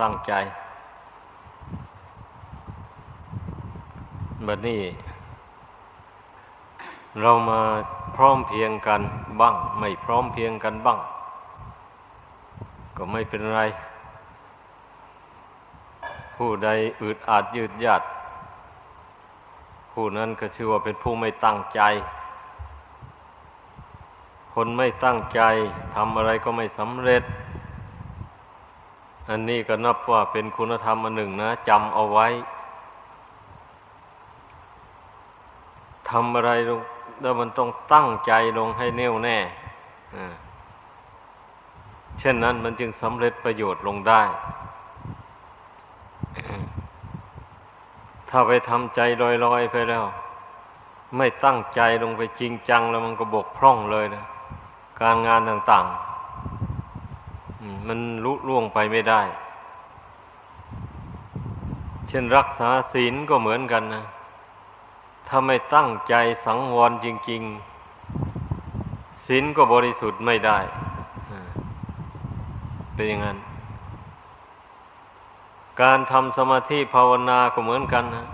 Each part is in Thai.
ตั้งใจบัดนี้ เรามาพร้อมเพียงกันบ้าง ไม่พร้อมเพียงกันบ้าง ก็ไม่เป็นไร ผู้ใดอึดอัดยืดยาดผู้นั้นก็ชื่อว่าเป็นผู้ไม่ตั้งใจ คนไม่ตั้งใจทำอะไรก็ไม่สำเร็จ อันนี้ก็นับว่าเป็นคุณธรรมอันหนึ่งนะจำเอาไว้ทำอะไรลงแล้วมันต้องตั้งใจลงให้แน่วแน่เช่นนั้นมันจึงสำเร็จประโยชน์ลงได้ ถ้าไปทำใจลอยๆไปแล้ว ไม่ตั้งใจลงไปจริงจังแล้วมันก็บกพร่องเลยนะ การงานต่างๆ มันลุล่วงไปไม่ได้ เช่นรักษาศีลก็เหมือนกันนะ ถ้าไม่ตั้งใจสังวรจริง ๆ ศีลก็บริสุทธิ์ไม่ได้เป็นอย่างนั้น การทำสมาธิภาวนาก็เหมือนกันนะ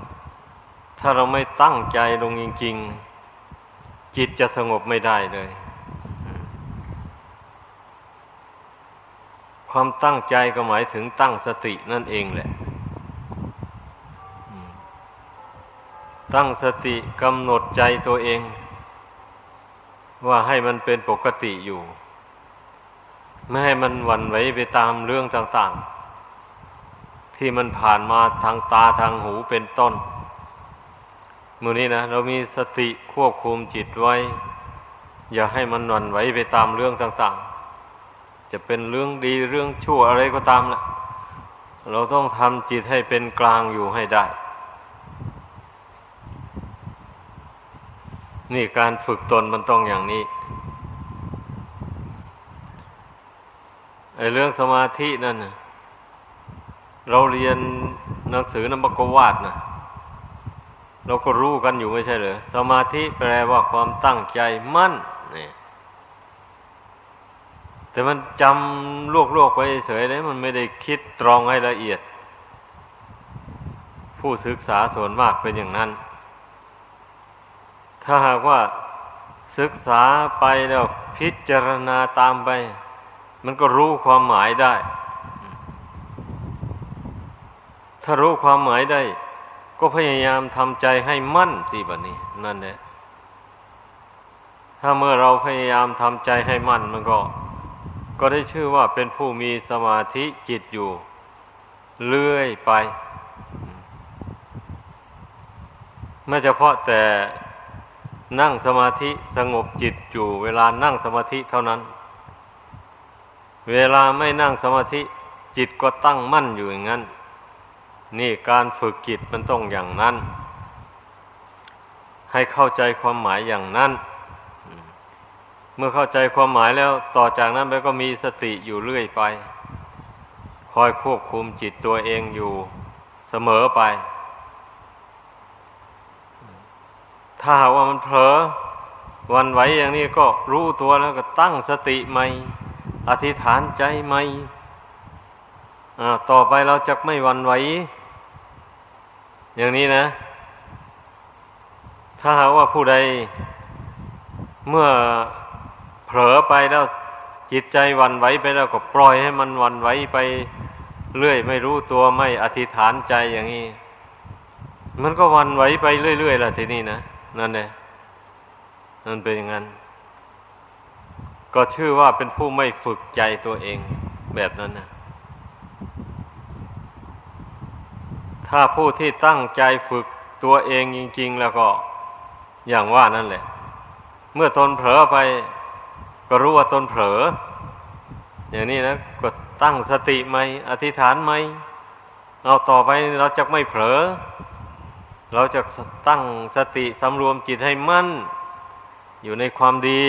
ถ้าเราไม่ตั้งใจลงจริง ๆ จิตจะสงบไม่ได้เลย ความตั้งใจก็หมายถึงตั้งสตินั่นเองแหละ ตั้งสติกำหนดใจตัวเอง ว่าให้มันเป็นปกติอยู่ ไม่ให้มันหวั่นไหวไปตามเรื่องต่างๆ ที่มันผ่านมาทางตาทางหูเป็นต้นมือนี้นะเรามีสติควบคุมจิตไว้ อย่าให้มันหวั่นไหวไปตามเรื่องต่างๆ จะเป็นเรื่องดีเรื่องชั่วอะไรก็ตามละเราต้องทำจิตให้เป็นกลางอยู่ให้ได้ นี่การฝึกตนมันต้องอย่างนี้ไอ้เรื่องสมาธินั่นเราเรียนหนังสือนบกวาดนะเราก็รู้กันอยู่ไม่ใช่เหรอสมาธิแปลว่าความตั้งใจมั่นนี่ แต่มันจำลวกๆไปเฉยเลยมันไม่ได้คิดตรองให้ละเอียด ผู้ศึกษาส่วนมากเป็นอย่างนั้น ถ้าหากว่าศึกษาไปแล้วพิจารณาตามไป มันก็รู้ความหมายได้ ถ้ารู้ความหมายได้ ก็พยายามทำใจให้มั่นสิบัดนี้ นั่นแหละถ้าเมื่อเราพยายามทำใจให้มั่นมันก็ ก็ได้ชื่อว่าเป็นผู้มีสมาธิจิตอยู่ เลื่อยไป ไม่เฉพาะแต่นั่งสมาธิสงบจิตอยู่ เวลานั่งสมาธิเท่านั้น เวลาไม่นั่งสมาธิจิตก็ตั้งมั่นอยู่อย่างนั้น นี่การฝึกจิตมันต้องอย่างนั้น ให้เข้าใจความหมายอย่างนั้น มื่อเข้าใจความหมายแล้วต่อจากนั้นไปก็มีสติอยู่เรื่อยไป คอยควบคุมจิตตัวเองอยู่เสมอไป ถ้าว่ามันเผลอวันไหวอย่างนี้ก็รู้ตัวแล้วก็ตั้งสติใหม่ อธิษฐานใจใหม่ต่อไปเราจะไม่วันไหว อย่างนี้นะ ถ้าหากว่าผู้ใดเมื่อ ผลอไปแล้วจิตใจวันไหวไปแล้วก็ปล่อยให้มันวันไหวไปเรื่อย ไม่รู้ตัวไม่อธิษฐานใจอย่างนี้ มันก็วันไหวไปเรื่อยๆล่ะทีนี้นะนั่นเองนั่นเป็นอย่างนั้น ก็ชื่อว่าเป็นผู้ไม่ฝึกใจตัวเองแบบนั้นนะถ้าผู้ที่ตั้งใจฝึกตัวเองจริง ๆ แล้วก็อย่างว่านั่นแหละ เมื่อตนเผลอไป ก็รู้ว่าตนเผลอ อย่างนี้นะก็ตั้งสติไหมอธิษฐานไหมเอาต่อไปเราจะไม่เผลอ เราจะตั้งสติสำรวมจิตให้มั่น อยู่ในความดี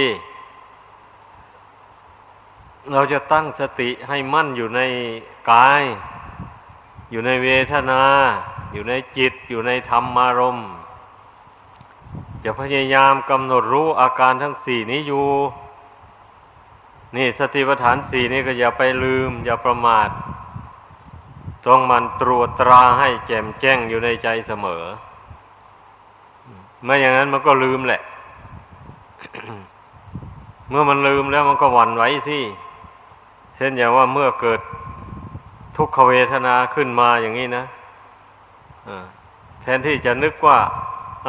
เราจะตั้งสติให้มั่นอยู่ในกาย อยู่ในเวทนา อยู่ในจิต อยู่ในธรรมารมณ์จะพยายามกำหนดรู้อาการทั้งสี่นี้อยู่ นี่สติปัฏฐานสี่นี้ก็อย่าไปลืม อย่าประมาทต้องมันตรวจตราให้แจ่มแจ้งอยู่ในใจเสมอ ไม่อย่างนั้นมันก็ลืมแหละ เมื่อมันลืมแล้วมันก็หวั่นไหวสิเช่นอย่างว่าเมื่อเกิดทุกขเวทนาขึ้นมาอย่างนี้นะแทนที่จะนึกว่า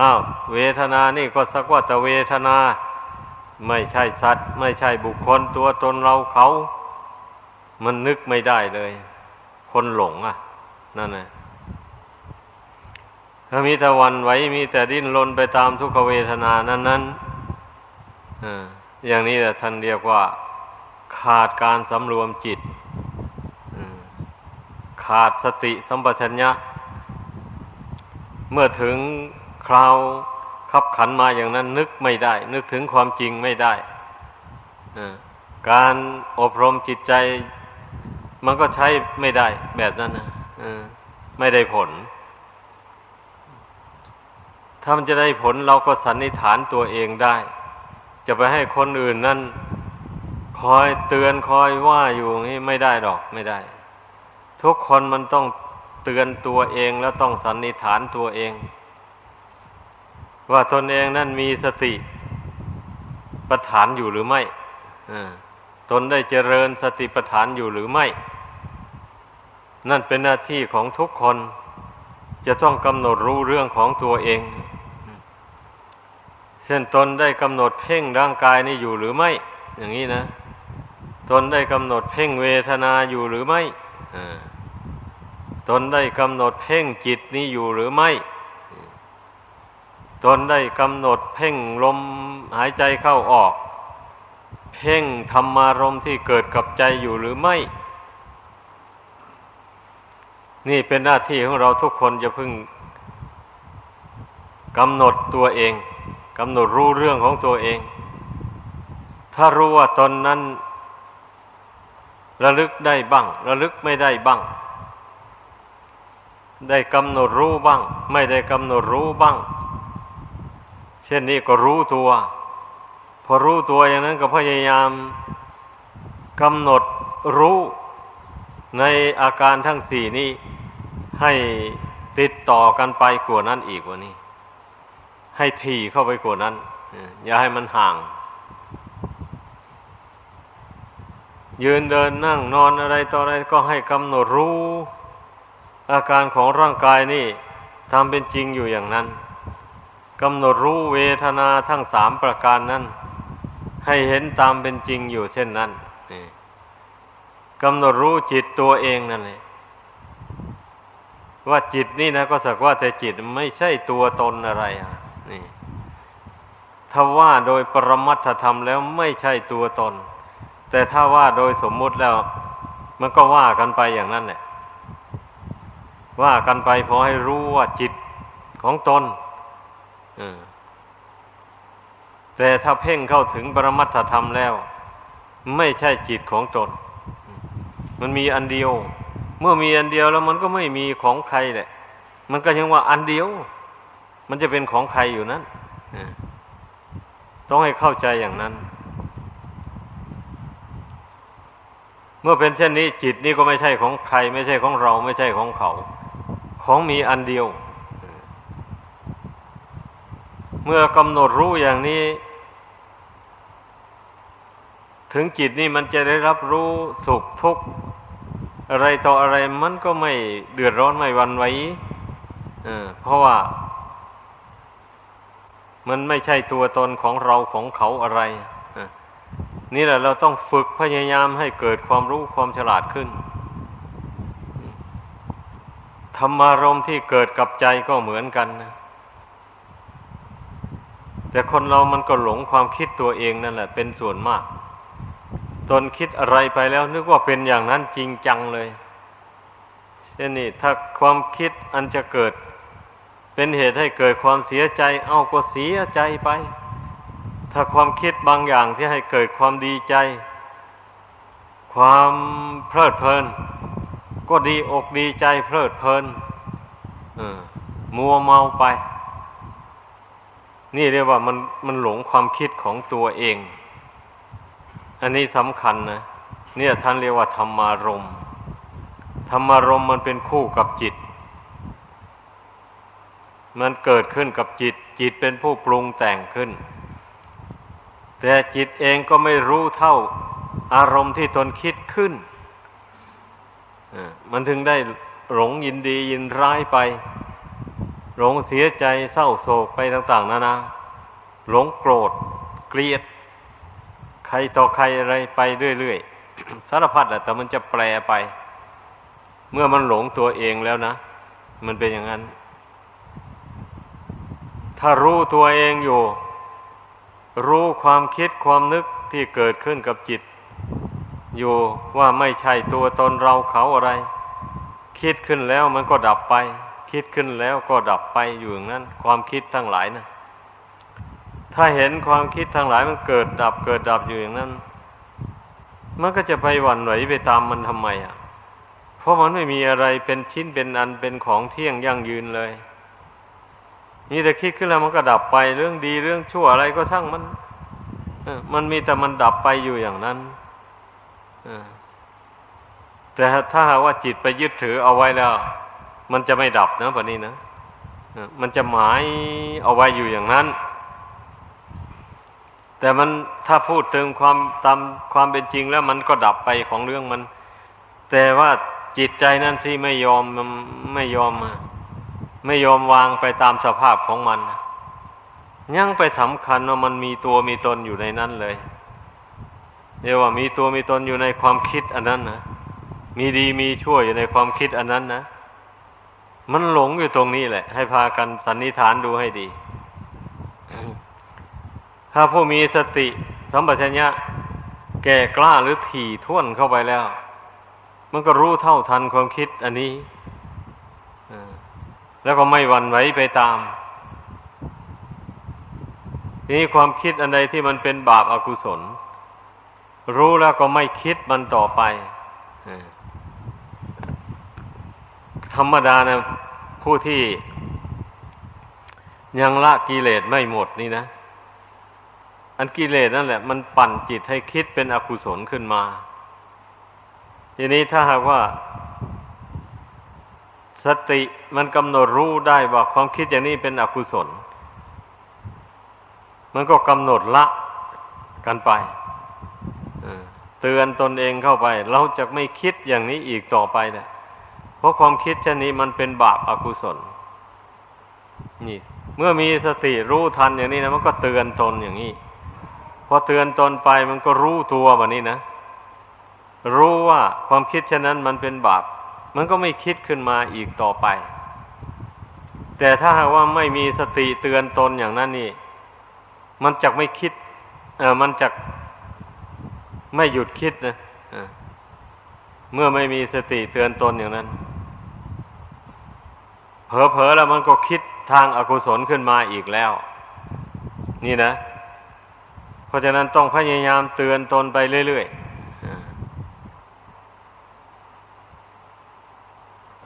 อ้าวเวทนานี่ก็สักว่าแต่เวทนา ไม่ใช่สัตว์ ไม่ใช่บุคคลตัวตนเราเขา มันนึกไม่ได้เลย คนหลงอะ นั่นแหละถ้ามีแต่วันไหวมีแต่ดิ้นรนไปตามทุกขเวทนานั้นนั้นอย่างนี้แหละท่านเรียกว่า ขาดการสำรวมจิตขาดสติสัมปชัญญะ เมื่อถึงคราว ขับขันมาอย่างนั้นนึกไม่ได้ นึกถึงความจริงไม่ได้ การอบรมจิตใจ มันก็ใช้ไม่ได้แบบนั้นนะไม่ได้ผล ถ้ามันจะได้ผลเราก็สันนิษฐานตัวเองได้ จะไปให้คนอื่นนั่นคอยเตือนคอยว่าอยู่นี่ไม่ได้ดอกไม่ได้ ทุกคนมันต้องเตือนตัวเองแล้วต้องสันนิษฐานตัวเอง ว่าตนเองนั่นมีสติประฐานอยู่หรือไม่ตนได้เจริญสติปัฏฐานอยู่หรือไม่ นั่นเป็นหน้าที่ของทุกคน จะต้องกำหนดรู้เรื่องของตัวเอง เช่นตนได้กำหนดเพ่งร่างกายนี่อยู่หรือไม่ อย่างนี้นะ ตนได้กำหนดเพ่งเวทนาอยู่หรือไม่ตนได้กำหนดเพ่งจิตนี้อยู่หรือไม่ ตนได้กำหนดเพ่งลมหายใจเข้าออก เพ่งธรรมารมที่เกิดกับใจอยู่หรือไม่ นี่เป็นหน้าที่ของเราทุกคนจะพึ่งกำหนดตัวเองกำหนดรู้เรื่องของตัวเอง ถ้ารู้ว่าตนนั้น ระลึกได้บ้าง ระลึกไม่ได้บ้าง ได้กำหนดรู้บ้าง ไม่ได้กำหนดรู้บ้าง เช่นนี้ก็รู้ตัว พอรู้ตัวอย่างนั้นก็พยายามกำหนดรู้ในอาการทั้งสี่นี้ให้ติดต่อกันไปกว่านั้นอีกว่านี้ ให้ทีเข้าไปกว่านั้น อย่าให้มันห่าง ยืนเดินนั่งนอนอะไรต่ออะไรก็ให้กำหนดรู้ อาการของร่างกายนี่ทำเป็นจริงอยู่อย่างนั้น กำหนดรู้เวทนาทั้งสามประการนั้น ให้เห็นตามเป็นจริงอยู่เช่นนั้นกำหนดรู้จิตตัวเองนั่นเลยว่าจิตนี่นะก็สักว่าแต่จิตไม่ใช่ตัวตนอะไรอะนี่ถ้าว่าโดยปรมัตถธรรมแล้วไม่ใช่ตัวตน แต่ถ้าว่าโดยสมมุติแล้ว มันก็ว่ากันไปอย่างนั้นแหละว่ากันไปพอให้รู้ว่าจิตของตน แต่ถ้าเพ่งเข้าถึงปรมัตถธรรมแล้ว ไม่ใช่จิตของตน มันมีอันเดียว เมื่อมีอันเดียวแล้วมันก็ไม่มีของใครแหละ มันก็ยังว่าอันเดียว มันจะเป็นของใครอยู่นั้นต้องให้เข้าใจอย่างนั้น เมื่อเป็นเช่นนี้จิตนี้ก็ไม่ใช่ของใคร ไม่ใช่ของเรา ไม่ใช่ของเขา ของมีอันเดียว เมื่อกำหนดรู้อย่างนี้ ถึงจิตนี่มันจะได้รับรู้สุขทุกข์อะไรต่ออะไรมันก็ไม่เดือดร้อนไม่วันไหวเพราะว่า มันไม่ใช่ตัวตนของเราของเขาอะไร นี่แหละเราต้องฝึกพยายามให้เกิดความรู้ความฉลาดขึ้น ธรรมารมที่เกิดกับใจก็เหมือนกันนะ แต่คนเรามันก็หลงความคิดตัวเองนั่นแหละ เป็นส่วนมาก ตนคิดอะไรไปแล้ว นึกว่าเป็นอย่างนั้นจริงจังเลยเช่นนี้ถ้าความคิดอันจะเกิด เป็นเหตุให้เกิดความเสียใจ เอาก็เสียใจไป ถ้าความคิดบางอย่างที่ให้เกิดความดีใจ ความเพลิดเพลิน ก็ดีอกดีใจเพลิดเพลินมัวเมาไป นี่เรียกว่ามันมันหลงความคิดของตัวเอง อันนี้สำคัญนะเนี่ยท่านเรียกว่าธรรมารมธรรมารมมันเป็นคู่กับจิต มันเกิดขึ้นกับจิต จิตเป็นผู้ปรุงแต่งขึ้น แต่จิตเองก็ไม่รู้เท่าอารมณ์ที่ตนคิดขึ้นมันถึงได้หลงยินดียินร้ายไป หลงเสียใจเศร้าโศกไปต่าง ๆนานาหลงโกรธ เกลียด ใครต่อใครอะไรไปเรื่อยๆสารพัดแหละแต่มันจะแปลไป เมื่อมันหลงตัวเองแล้วนะ มันเป็นอย่างนั้น ถ้ารู้ตัวเองอยู่ รู้ความคิดความนึกที่เกิดขึ้นกับจิต อยู่ว่าไม่ใช่ตัวตนเราเขาอะไร คิดขึ้นแล้วมันก็ดับไป คิดขึ้นแล้วก็ดับไปอยู่อย่างนั้น ความคิดทั้งหลายนะถ้าเห็นความคิดทั้งหลายมันเกิดดับเกิดดับอยู่อย่างนั้น มันก็จะไปหวั่นไหวไปตามมันทำไมอะ เพราะมันไม่มีอะไรเป็นชิ้นเป็นอันเป็นของเที่ยงยั่งยืนเลย นี่แต่คิดขึ้นแล้วมันก็ดับไปเรื่องดีเรื่องชั่วอะไรก็ช่างมันมันมีแต่มันดับไปอยู่อย่างนั้นแต่ถ้าหากว่าจิตไปยึดถือเอาไว้แล้ว มันจะไม่ดับนะแบบนี้นะมันจะหมายเอาไว้อยู่อย่างนั้น แต่มันถ้าพูดถึงความตามความเป็นจริงแล้วมันก็ดับไปของเรื่องมัน แต่ว่าจิตใจนั่นสิไม่ยอมไม่ยอมไม่ยอมวางไปตามสภาพของมัน ยังไปสำคัญว่ามันมีตัวมีตนอยู่ในนั้นเลยเรียกว่ามีตัวมีตนอยู่ในความคิดอันนั้นนะมีดีมีชั่วอยู่ในความคิดอันนั้นนะ มันหลงอยู่ตรงนี้แหละ ให้พากันสันนิษฐานดูให้ดี ถ้าผู้มีสติสัมปชัญญะแก่กล้าหรือถี่ท่วนเข้าไปแล้ว มันก็รู้เท่าทันความคิดอันนี้แล้วก็ไม่หวั่นไหวไปตาม ทีนี้ความคิดอันใดที่มันเป็นบาปอากุศล รู้แล้วก็ไม่คิดมันต่อไป ธรรมดานะผู้ที่ยังละกิเลสไม่หมดนี่นะ อันกิเลสนั่นแหละ มันปั่นจิตให้คิดเป็นอกุศลขึ้นมา ทีนี้ถ้าหากว่า สติมันกำหนดรู้ได้ว่าความคิดอย่างนี้เป็นอกุศล มันก็กำหนดละกันไปเตือนตนเองเข้าไป เราจะไม่คิดอย่างนี้อีกต่อไปเนะเพ ราะความคิดเช่นนี้มันเป็นบาปอากุศล นี่ เมื่อมีสติรู้ทันอย่างนี้นะมันก็เตือนตนอย่างนี้พอเตือนตนไปมันก็รู้ตัวแบบนี้นะรู้ว่าความคิดเช่นนั้นมันเป็นบาป มันก็ไม่คิดขึ้นมาอีกต่อไป แต่ถ้าหากว่าไม่มีสติเตือนตนอย่างนั้นนี่ มันจะไม่คิด เออมันจะไม่หยุดคิดนะเมื่อไม่มีสติเตือนตนอย่างนั้น เผลอๆแล้วมันก็คิดทางอากุศลขึ้นมาอีกแล้ว นี่นะ เพราะฉะนั้นต้องพยายามเตือนตนไปเรื่อยๆ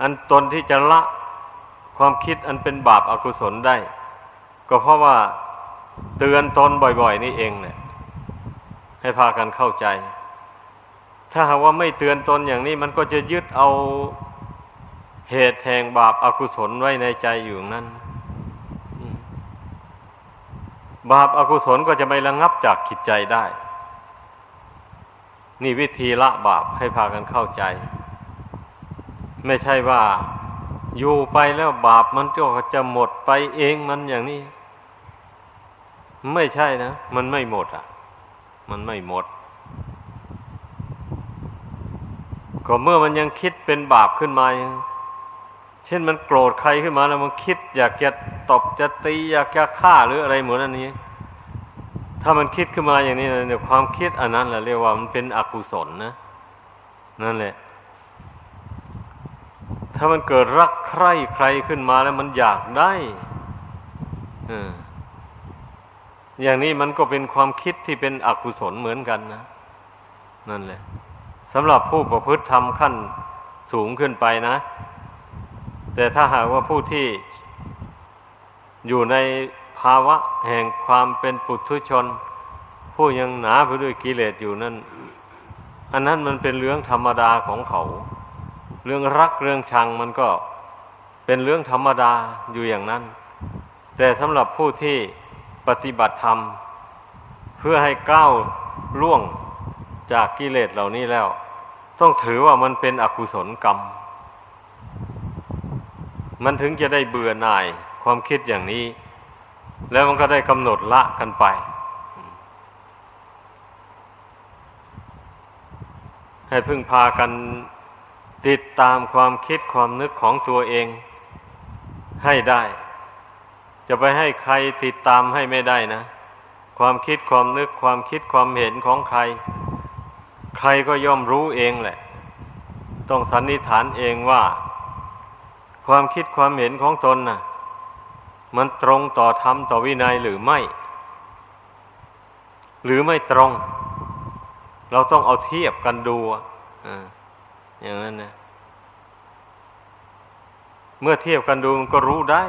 อันตนที่จะละความคิดอันเป็นบาปอากุศลได้ ก็เพราะว่าเตือนตนบ่อย ๆ นี่เองเนี่ยให้พากันเข้าใจ ถ้าหากว่าไม่เตือนตนอย่างนี้ มันก็จะยึดเอา เหตุแห่งบาปอากุศลไว้ในใจอยู่นั้น บาปอากุศลก็จะไม่ระงับจากจิตใจได้ นี่วิธีละบาปให้พากันเข้าใจ ไม่ใช่ว่าอยู่ไปแล้วบาปมันก็จะหมดไปเองมันอย่างนี้ ไม่ใช่นะ มันไม่หมดอะ มันไม่หมดก็เมื่อมันยังคิดเป็นบาปขึ้นมายัง เช่นมันโกรธใครขึ้นมาแล้วมันคิด อยากจะตบจะตีอยากจะฆ่าหรืออะไรเหมือนอันนี้ ถ้ามันคิดขึ้นมาอย่างนี้เนี่ยความคิดอันนั้นแหละเรียกว่ามันเป็นอกุศลนะนั่นแหละ ถ้ามันเกิดรักใคร่ใครขึ้นมาแล้วมันอยากได้ออย่างนี้มันก็เป็นความคิดที่เป็นอกุศลเหมือนกันนะนั่นแหละสำหรับผู้ประพฤติทำขั้นสูงขึ้นไปนะ แต่ถ้าหากว่าผู้ที่อยู่ในภาวะแห่งความเป็นปุถุชน ผู้ยังหนาไปด้วยกิเลสอยู่นั่น อันนั้นมันเป็นเรื่องธรรมดาของเขา เรื่องรักเรื่องชังมันก็เป็นเรื่องธรรมดาอยู่อย่างนั้น แต่สำหรับผู้ที่ปฏิบัติธรรม เพื่อให้ก้าวล่วงจากกิเลสเหล่านี้แล้ว ต้องถือว่ามันเป็นอกุศลกรรม มันถึงจะได้เบื่อหน่ายความคิดอย่างนี้ แล้วมันก็ได้กำหนดละกันไป ให้พึ่งพากันติดตามความคิดความนึกของตัวเองให้ได้ จะไปให้ใครติดตามให้ไม่ได้นะ ความคิดความนึกความคิดความเห็นของใคร ใครก็ย่อมรู้เองแหละ ต้องสันนิษฐานเองว่า ความคิดความเห็นของตนน่ะ มันตรงต่อธรรมต่อวินัยหรือไม่ หรือไม่ตรง เราต้องเอาเทียบกันดูอ่าอย่างนั้นนะเมื่อเทียบกันดูมันก็รู้ได้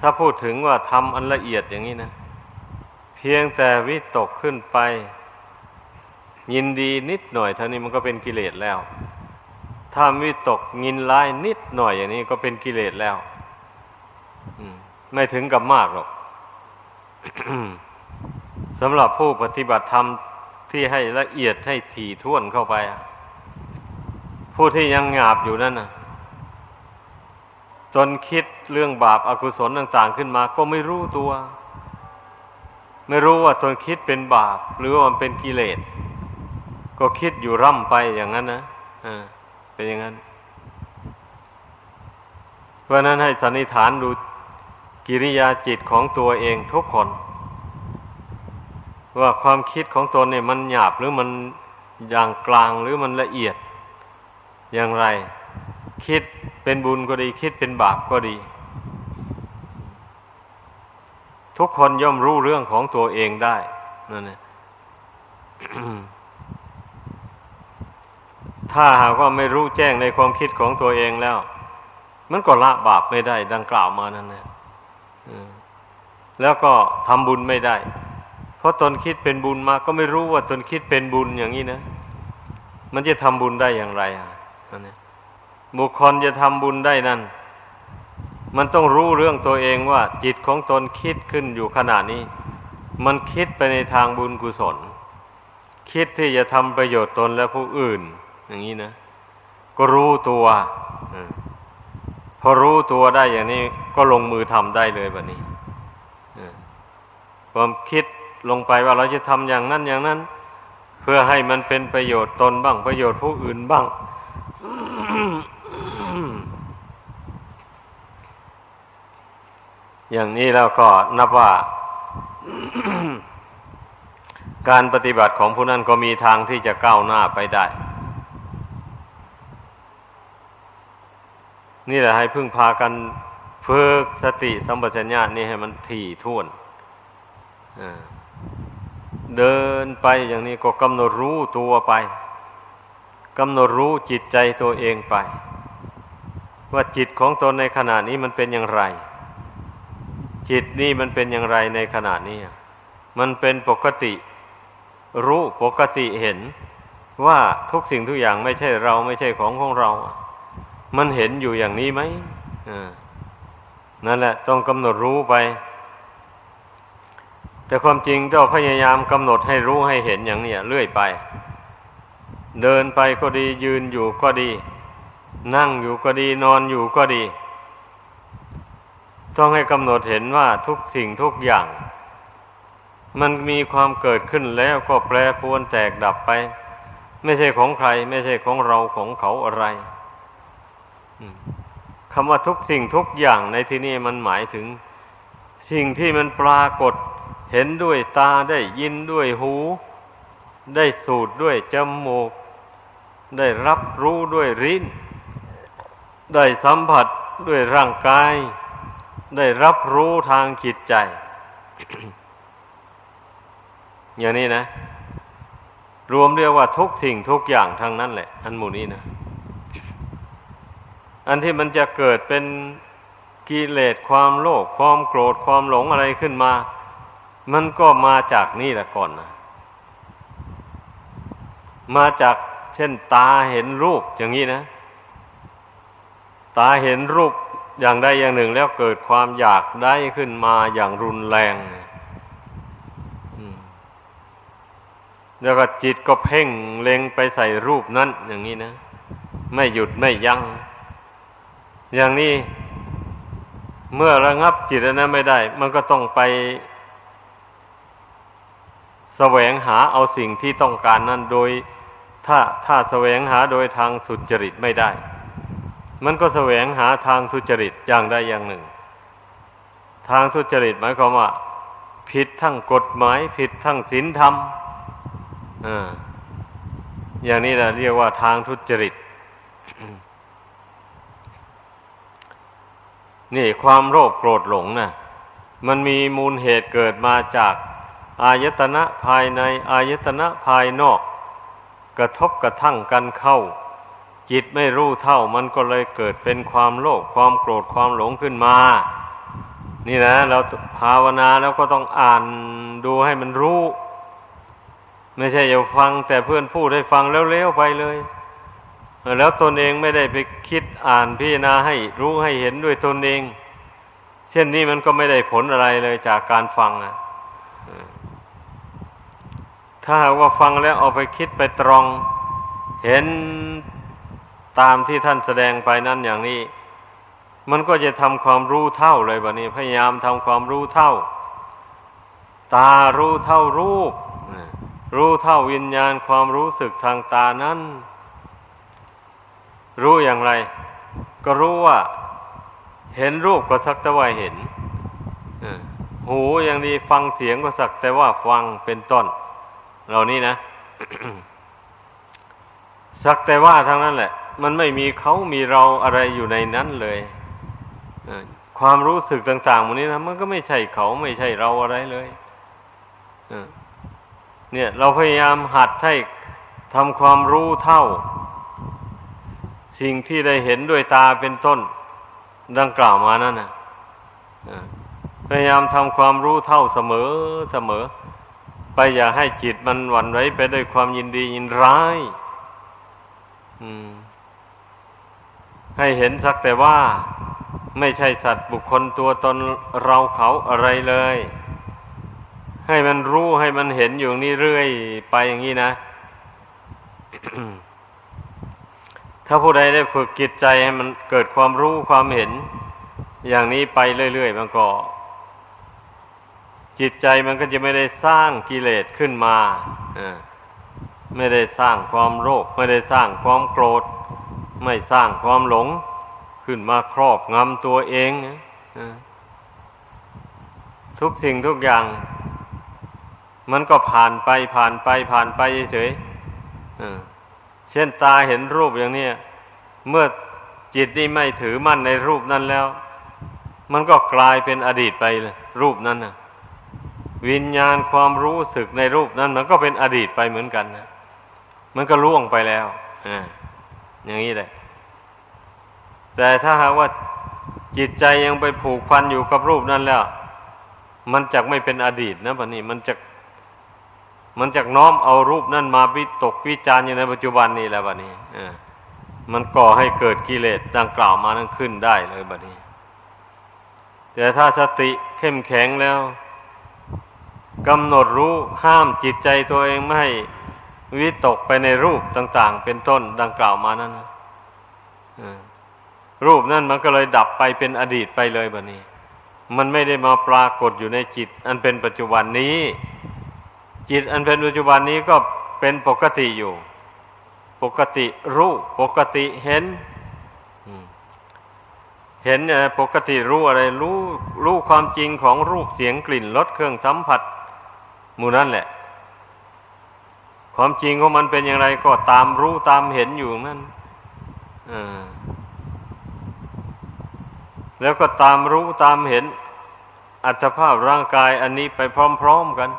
ถ้าพูดถึงว่าทำอันละเอียดอย่างนี้นะ เพียงแต่วิตกขึ้นไป ยินดีนิดหน่อยเท่านี้มันก็เป็นกิเลสแล้ว ถ้าวิตกยินร้ายนิดหน่อยอย่างนี้ก็เป็นกิเลสแล้วไม่ถึงกับมากหรอกสำหรับผู้ปฏิบัติธรรมที่ให้ละเอียดให้ถี่ถ้วนเข้าไป ผู้ที่ยังหยาบอยู่นั่นนะจนคิดเรื่องบาปอากุศลต่าง ๆ ขึ้นมา ก็ไม่รู้ตัว ไม่รู้ว่าตนคิดเป็นบาป หรือว่ามันเป็นกิเลส ก็คิดอยู่ร่ำไปอย่างนั้นนะอ่า เป็นอย่างนั้น เพราะนั้นให้สันนิษฐานดูกิริยาจิตของตัวเองทุกคน ว่าความคิดของตนเนี่ยมันหยาบหรือมันอย่างกลางหรือมันละเอียด อย่างไร คิดเป็นบุญก็ดี คิดเป็นบาปก็ดี ทุกคนย่อมรู้เรื่องของตัวเองได้นั่นเอง ถ้าหากว่าไม่รู้แจ้งในความคิดของตัวเองแล้ว มันก็ละบาปไม่ได้ ดังกล่าวมานั่นแหละแล้วก็ทำบุญไม่ได้ เพราะตนคิดเป็นบุญมา ก็ไม่รู้ว่าตนคิดเป็นบุญอย่างนี้นะ มันจะทำบุญได้อย่างไรอะบุคคลจะทำบุญได้นั้นมันต้องรู้เรื่องตัวเองว่า จิตของตนคิดขึ้นอยู่ขณะนี้ มันคิดไปในทางบุญกุศล คิดที่จะทำประโยชน์ตนและผู้อื่น อย่างนี้นะ ก็รู้ตัวพอรู้ตัวได้อย่างนี้ ก็ลงมือทำได้เลยแบบนี้ความคิดลงไปว่าเราจะทำอย่างนั้นอย่างนั้น เพื่อให้มันเป็นประโยชน์ตนบ้าง ประโยชน์ผู้อื่นบ้าง อย่างนี้แล้วก็นับว่าการปฏิบัติของผู้นั้นก็มีทางที่จะก้าวหน้าไปได้ นี่แหละให้พึ่งพากันฝึกสติสัมปชัญญะนี่ให้มันถี่ถ้วนเดินไปอย่างนี้ก็กำหนดรู้ตัวไปกำหนดรู้จิตใจตัวเองไป ว่าจิตของตนในขณะนี้มันเป็นอย่างไร จิตนี่มันเป็นอย่างไรในขณะนี้มันเป็นปกติ รู้ปกติเห็นว่าทุกสิ่งทุกอย่างไม่ใช่เราไม่ใช่ของของเรา มันเห็นอยู่อย่างนี้ไหมนั่นแหละ ต้องกำหนดรู้ไป แต่ความจริงเจ้าพยายามกำหนดให้รู้ให้เห็นอย่างนี้เรื่อยไป เดินไปก็ดียืนอยู่ก็ดี นั่งอยู่ก็ดีนอนอยู่ก็ดี ต้องให้กำหนดเห็นว่าทุกสิ่งทุกอย่าง มันมีความเกิดขึ้นแล้วก็แปรปรวนแตกดับไป ไม่ใช่ของใคร ไม่ใช่ของเราของเขาอะไร คำว่าทุกสิ่งทุกอย่างในที่นี้มันหมายถึง สิ่งที่มันปรากฏ เห็นด้วยตาได้ยินด้วยหู ได้สูดด้วยจมูก ได้รับรู้ด้วยริ้น ได้สัมผัสด้วยร่างกาย ได้รับรู้ทางจิตใจ อย่างนี้นะ รวมเรียกว่าทุกสิ่งทุกอย่างทางนั้นแหละ อันหมู่นี้นะ อันที่มันจะเกิดเป็นกิเลสความโลภความโกรธความหลงอะไรขึ้นมา มันก็มาจากนี่แหละก่อนนะมาจากเช่นตาเห็นรูปอย่างนี้นะ ตาเห็นรูปอย่างใดอย่างหนึ่งแล้วเกิดความอยากได้ขึ้นมาอย่างรุนแรงแล้วก็จิตก็เพ่งเล็งไปใส่รูปนั้นอย่างนี้นะ ไม่หยุดไม่ยัง้ง อย่างนี้เมื่อระงับจิตนั้นไม่ได้ มันก็ต้องไปแสวงหาเอาสิ่งที่ต้องการนั้นโดย ถ้าถ้าแสวงหาโดยทางสุจริตไม่ได้ มันก็แสวงหาทางทุจริตอย่างใดอย่างหนึ่ง ทางทุจริตหมายความว่า ผิดทั้งกฎหมาย ผิดทั้งศีลธรรมอย่างนี้เราเรียกว่าทางทุจริต นี่ความโลภโกรธหลงนะ่ะ มันมีมูลเหตุเกิดมาจาก อายตนะภายในอายตนะภายนอก กระทบกระทั่งกันเข้า จิตไม่รู้เท่ามันก็เลยเกิดเป็นความโลภความโกรธความหลงขึ้นมา นี่นะ เราภาวนาแล้วก็ต้องอ่านดูให้มันรู้ ไม่ใช่อย่าฟังแต่เพื่อนพูดให้ฟังแล้วเลี้ยวไปเลย แล้วตนเองไม่ได้ไปคิดอ่านพิจารณาให้รู้ให้เห็นด้วยตนเอง เช่นนี้มันก็ไม่ได้ผลอะไรเลยจากการฟังอะถ้าว่าฟังแล้วเอาไปคิดไปตรอง เห็นตามที่ท่านแสดงไปนั้นอย่างนี้ มันก็จะทำความรู้เท่าเลยแบบนี้ พยายามทำความรู้เท่า ตารู้เท่ารูป รู้เท่าวิญญาณความรู้สึกทางตานั้น รู้อย่างไร ก็รู้ว่า เห็นรูปก็สักแต่ว่าเห็นหูอย่างดีฟังเสียงก็สักแต่ว่าฟังเป็นต้น เหล่านี้นะ สักแต่ว่าทางนั้นแหละ มันไม่มีเขามีเราอะไรอยู่ในนั้นเลยความรู้สึกต่างๆมันนี้นะมันก็ไม่ใช่เขาไม่ใช่เราอะไรเลยเนี่ย เราพยายามหัดให้ทำความรู้เท่า สิ่งที่ได้เห็นด้วยตาเป็นต้น ดังกล่าวมานั่นนะพยายามทำความรู้เท่าเสมอเสมอ ไปอย่าให้จิตมันหวั่นไหวไปด้วยความยินดียินร้ายให้เห็นสักแต่ว่าไม่ใช่สัตว์บุคคลตัวตนเราเขาอะไรเลย ให้มันรู้ให้มันเห็นอยู่นี่เรื่อย ไปอย่างนี้นะ ถ้าผู้ใดได้ฝึกจิตใจให้มันเกิดความรู้ความเห็น อย่างนี้ไปเรื่อยๆมันก็ จิตใจมันก็จะไม่ได้สร้างกิเลสขึ้นมาไม่ได้สร้างความโลภไม่ได้สร้างความโกรธ ไม่สร้างความหลง ขึ้นมาครอบงำตัวเองทุกสิ่งทุกอย่าง มันก็ผ่านไปผ่านไปผ่านไปเฉย เช่นตาเห็นรูปอย่างนี้เมื่อจิตนี่ไม่ถือมั่นในรูปนั้นแล้ว มันก็กลายเป็นอดีตไปเลยรูปนั้นนะวิญญาณความรู้สึกในรูปนั้น มันก็เป็นอดีตไปเหมือนกันนะมันก็ล่วงไปแล้วออย่างนี้แหละแต่ถ้าหากว่าจิตใจยังไปผูกพันอยู่กับรูปนั้นแล้ว มันจะไม่เป็นอดีตนะปะนี้มันจะ มันจะน้อมเอารูปนั่นมาวิตกวิจารณ์อยู่ในปัจจุบันนี้แล้วบัดนี้มันก่อให้เกิดกิเลสดังกล่าวมานั้นขึ้นได้เลยบัดนี้ แต่ถ้าสติเข้มแข็งแล้วกำหนดรู้ห้ามจิตใจตัวเองไม่ให้วิตกไปในรูปต่าง ๆ เป็นต้นดังกล่าวมานั้นรูปนั่นมันก็เลยดับไปเป็นอดีตไปเลยแบบนี้ มันไม่ได้มาปรากฏอยู่ในจิต อันเป็นปัจจุบันนี้ จิตอันเป็นปัจจุบันนี้ก็เป็นปกติอยู่ ปกติรู้ ปกติเห็น เห็นปกติรู้อะไร รู้รู้ความจริงของรูปเสียงกลิ่นรสเครื่องสัมผัสมูนั่นแหละ ความจริงของมันเป็นอย่างไรก็ตามรู้ตามเห็นอยู่นั่นแล้วก็ตามรู้ตามเห็นอัตภาพร่างกายอันนี้ไปพร้อม ๆกัน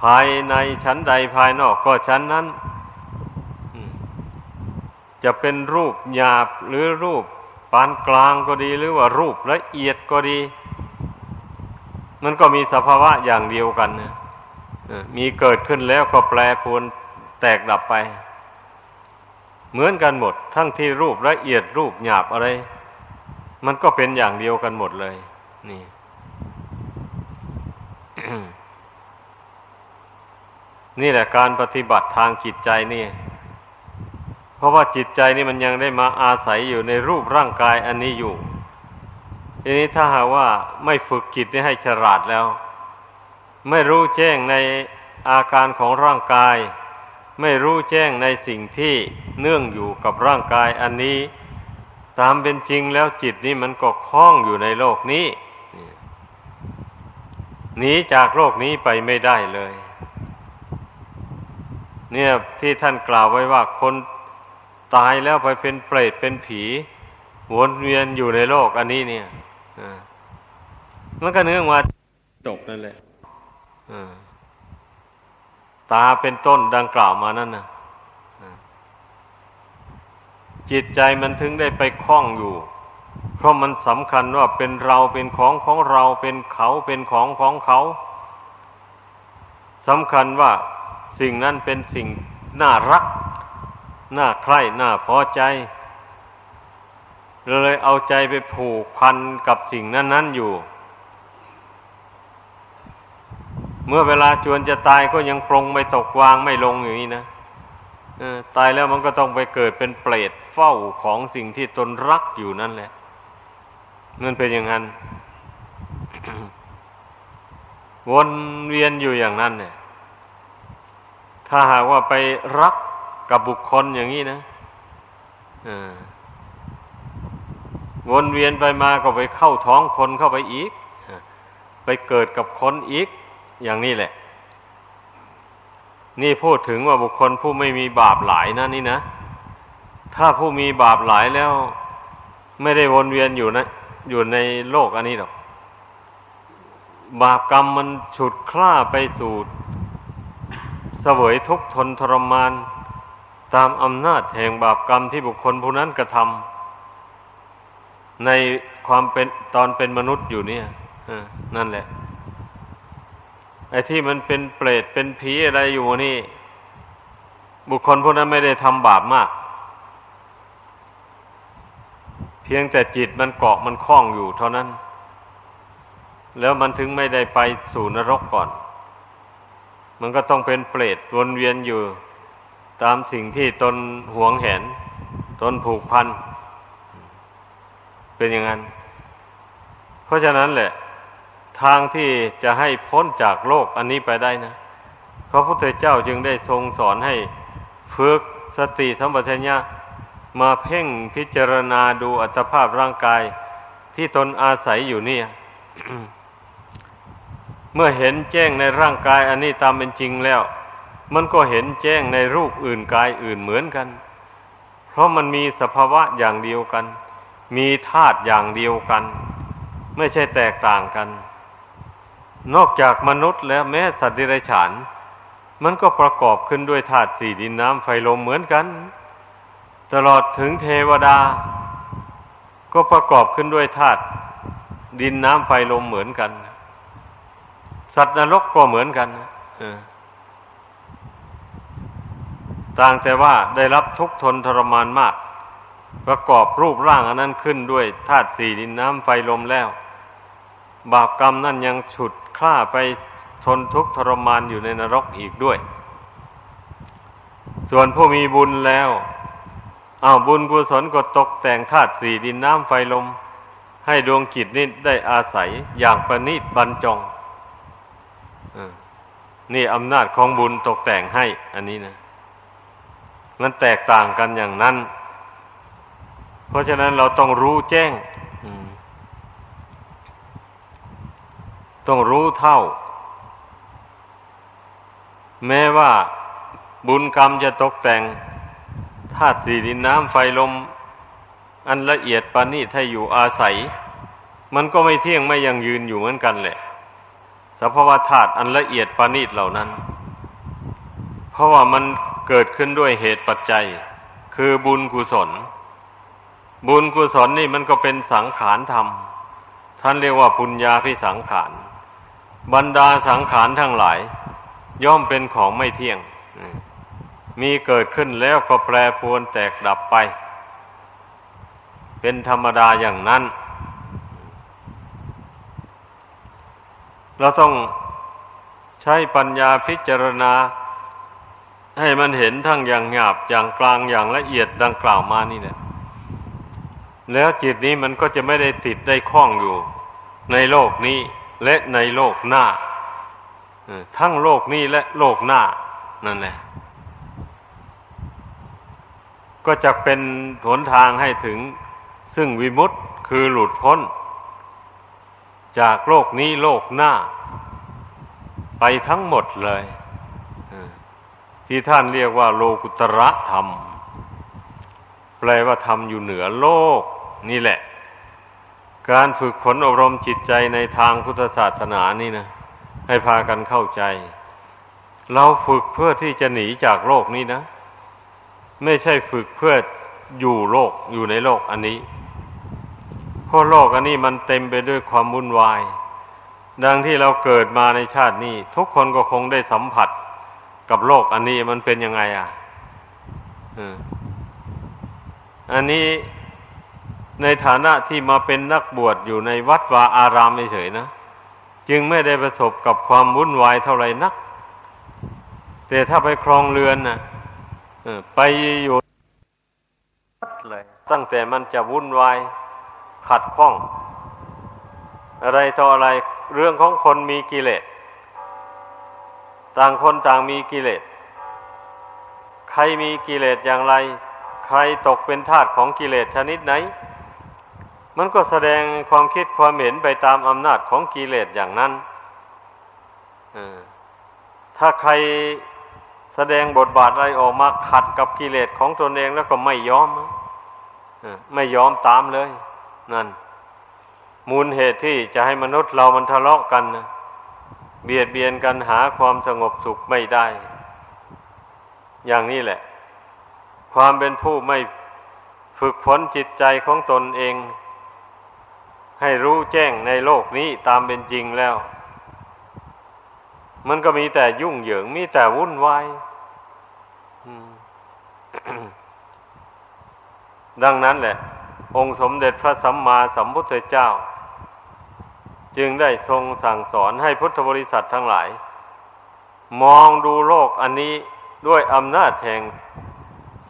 ภายในชั้นใดภายนอกก็ชั้นนั้น จะเป็นรูปหยาบหรือรูปปานกลางก็ดีหรือว่ารูปละเอียดก็ดี มันก็มีสภาวะอย่างเดียวกันนะมีเกิดขึ้นแล้วก็แปรปรวนแตกดับไป เหมือนกันหมด ทั้งที่รูปละเอียดรูปหยาบอะไร มันก็เป็นอย่างเดียวกันหมดเลย นี่ นี่แหละการปฏิบัติทางจิตใจนี่ เพราะว่าจิตใจนี่มันยังได้มาอาศัยอยู่ในรูปร่างกายอันนี้อยู่ ทีนี้ถ้าหากว่าไม่ฝึกจิตนี้ให้ฉลาดแล้ว ไม่รู้แจ้งในอาการของร่างกาย ไม่รู้แจ้งในสิ่งที่เนื่องอยู่กับร่างกายอันนี้ ตามเป็นจริงแล้วจิตนี้มันก็คล้องอยู่ในโลกนี้หนีจากโลกนี้ไปไม่ได้เลย เนี่ยที่ท่านกล่าวไว้ว่าคนตายแล้วไปเป็นเปรตเป็นผี วนเวียนอยู่ในโลกอันนี้เนี่ยมันก็เนื่องมาจบนั่นแหละตาเป็นต้นดังกล่าวมานั่นนะจิตใจมันถึงได้ไปคล้องอยู่ เพราะมันสำคัญว่าเป็นเราเป็นของของเราเป็นเขาเป็นของของเขาสำคัญว่า สิ่งนั้นเป็นสิ่งน่ารัก น่าใคร่ น่าพอใจ เลยเอาใจไปผูกพันกับสิ่งนั้นนั้นอยู่ เมื่อเวลาจวนจะตายก็ยังปรงไม่ตกวางไม่ลงอย่างนี้นะตายแล้วมันก็ต้องไปเกิดเป็นเปรตเฝ้าของสิ่งที่ตนรักอยู่นั่นแหละ มันเป็นอย่างนั้น วนเวียนอยู่อย่างนั้นเนี่ย ถ้าหากว่าไปรักกับบุคคลอย่างนี้นะวนเวียนไปมาก็ไปเข้าท้องคนเข้าไปอีก ไปเกิดกับคนอีก อย่างนี้แหละ นี่พูดถึงว่าบุคคลผู้ไม่มีบาปหลายนะนี่นะ ถ้าผู้มีบาปหลายแล้ว ไม่ได้วนเวียนอยู่นะ อยู่ในโลกอันนี้หรอก บาปกรรมมันฉุดคล้าไปสู่ สวยทุกทนทรมาน ตามอำนาจแห่งบาปกรรมที่บุคคลผู้นั้นกระทำในความเป็นตอนเป็นมนุษย์อยู่เนี่ยนั่นแหละ ไอ้ที่มันเป็นเปรตเป็นผีอะไรอยู่นี่ บุคคลพวกนั้นไม่ได้ทำบาปมาก เพียงแต่จิตมันเกาะมันคล้องอยู่เท่านั้น แล้วมันถึงไม่ได้ไปสู่นรกก่อน มันก็ต้องเป็นเปรตวนเวียนอยู่ ตามสิ่งที่ตนหวงแหน ตนผูกพัน เป็นอย่างนั้น เพราะฉะนั้นแหละ ทางที่จะให้พ้นจากโลกอันนี้ไปได้นะพระพุทธเจ้าจึงได้ทรงสอนให้ฝึกสติสัมปชัญญะมาเพ่งพิจารณาดูอัตภาพร่างกายที่ตนอาศัยอยู่เนี่ย เมื่อเห็นแจ้งในร่างกายอันนี้ตามเป็นจริงแล้ว มันก็เห็นแจ้งในรูปอื่นกายอื่นเหมือนกัน เพราะมันมีสภาวะอย่างเดียวกัน มีธาตุอย่างเดียวกัน ไม่ใช่แตกต่างกัน นอกจากมนุษย์แล้วแม้สัตว์ดิเรกชันมันก็ประกอบขึ้นด้วยธาตุสี่ดินน้ำไฟลมเหมือนกัน ตลอดถึงเทวดา ก็ประกอบขึ้นด้วยธาตุดินน้ำไฟลมเหมือนกัน สัตว์นรกก็เหมือนกันต่างแต่ว่าได้รับทุกทนทรมานมาก ประกอบรูปร่างอันนั้นขึ้นด้วยธาตุสี่ดินน้ำไฟลมแล้ว บาปกรรมนั่นยังฉุดคล้าไปทนทุกทรมานอยู่ในนรกอีกด้วย ส่วนผู้มีบุญแล้วอ้าวบุญกุศลก็ตกแต่งธาตุสี่ดินน้ำไฟลม ให้ดวงจิตนี้ได้อาศัยอย่างประณีตบรรจง นี่อำนาจของบุญตกแต่งให้ อันนี้นะ มันแตกต่างกันอย่างนั้น เพราะฉะนั้นเราต้องรู้แจ้ง ต้องรู้เท่า แม้ว่าบุญกรรมจะตกแต่งธาตุสี่ดินน้ำไฟลม อันละเอียดปานนี้ถ้าอยู่อาศัย มันก็ไม่เที่ยงไม่ยังยืนอยู่เหมือนกันแหละ สภาวะธาตุอันละเอียดปานีตเหล่านั้น เพราะว่ามันเกิดขึ้นด้วยเหตุปัจจัย คือบุญกุศล บุญกุศลนี่มันก็เป็นสังขารธรรม ท่านเรียกว่าปุญญาพิสังขาร บรรดาสังขารทั้งหลาย ย่อมเป็นของไม่เที่ยง มีเกิดขึ้นแล้วก็แปรปรวนแตกดับไป เป็นธรรมดาอย่างนั้น เราต้องใช้ปัญญาพิจารณา ให้มันเห็นทั้งอย่างหยาบอย่างกลางอย่างละเอียดดังกล่าวมานี่แหละแล้วจิตนี้มันก็จะไม่ได้ติดได้คล้องอยู่ ในโลกนี้และในโลกหน้าทั้งโลกนี้และโลกหน้านั่นแหละก็จะเป็นหนทางให้ถึงซึ่งวิมุตต์คือหลุดพ้น จากโลกนี้โลกหน้า ไปทั้งหมดเลยที่ท่านเรียกว่าโลกุตระธรรม แปลว่าธรรมอยู่เหนือโลก นี่แหละ การฝึกฝนอบรมจิตใจในทางพุทธศาสนานี่นะ ให้พากันเข้าใจ เราฝึกเพื่อที่จะหนีจากโลกนี้นะ ไม่ใช่ฝึกเพื่ออยู่โลกอยู่ในโลกอันนี้ เพราะโลกอันนี้มันเต็มไปด้วยความวุ่นวาย ดังที่เราเกิดมาในชาตินี้ ทุกคนก็คงได้สัมผัสกับโลกอันนี้มันเป็นยังไงอะอันนี้ในฐานะที่มาเป็นนักบวชอยู่ในวัดวาอารามเฉยๆนะ จึงไม่ได้ประสบกับความวุ่นวายเท่าไหร่นัก แต่ถ้าไปครองเรือนนะไปอยู่เลย ตั้งแต่มันจะวุ่นวาย ขัดข้อง อะไรต่ออะไรเรื่องของคนมีกิเลส ต่างคนต่างมีกิเลส ใครมีกิเลสอย่างไร ใครตกเป็นทาสของกิเลสชนิดไหน มันก็แสดงความคิดความเห็นไปตามอำนาจของกิเลสอย่างนั้นถ้าใครแสดงบทบาทอะไรออกมาขัดกับกิเลสของตนเองแล้วก็ไม่ยอม ไม่ยอมตามเลย นั่น มูลเหตุที่จะให้มนุษย์เรามันทะเลาะกันเบียดเบียนกันหาความสงบสุขไม่ได้ อย่างนี้แหละ ความเป็นผู้ไม่ฝึกฝนจิตใจของตนเอง ให้รู้แจ้งในโลกนี้ตามเป็นจริงแล้ว มันก็มีแต่ยุ่งเหยิง มีแต่วุ่นวายดังนั้นแหละ องค์สมเด็จพระสัมมาสัมพุทธเจ้า จึงได้ทรงสั่งสอนให้พุทธบริษัททั้งหลาย มองดูโลกอันนี้ด้วยอำนาจแห่ง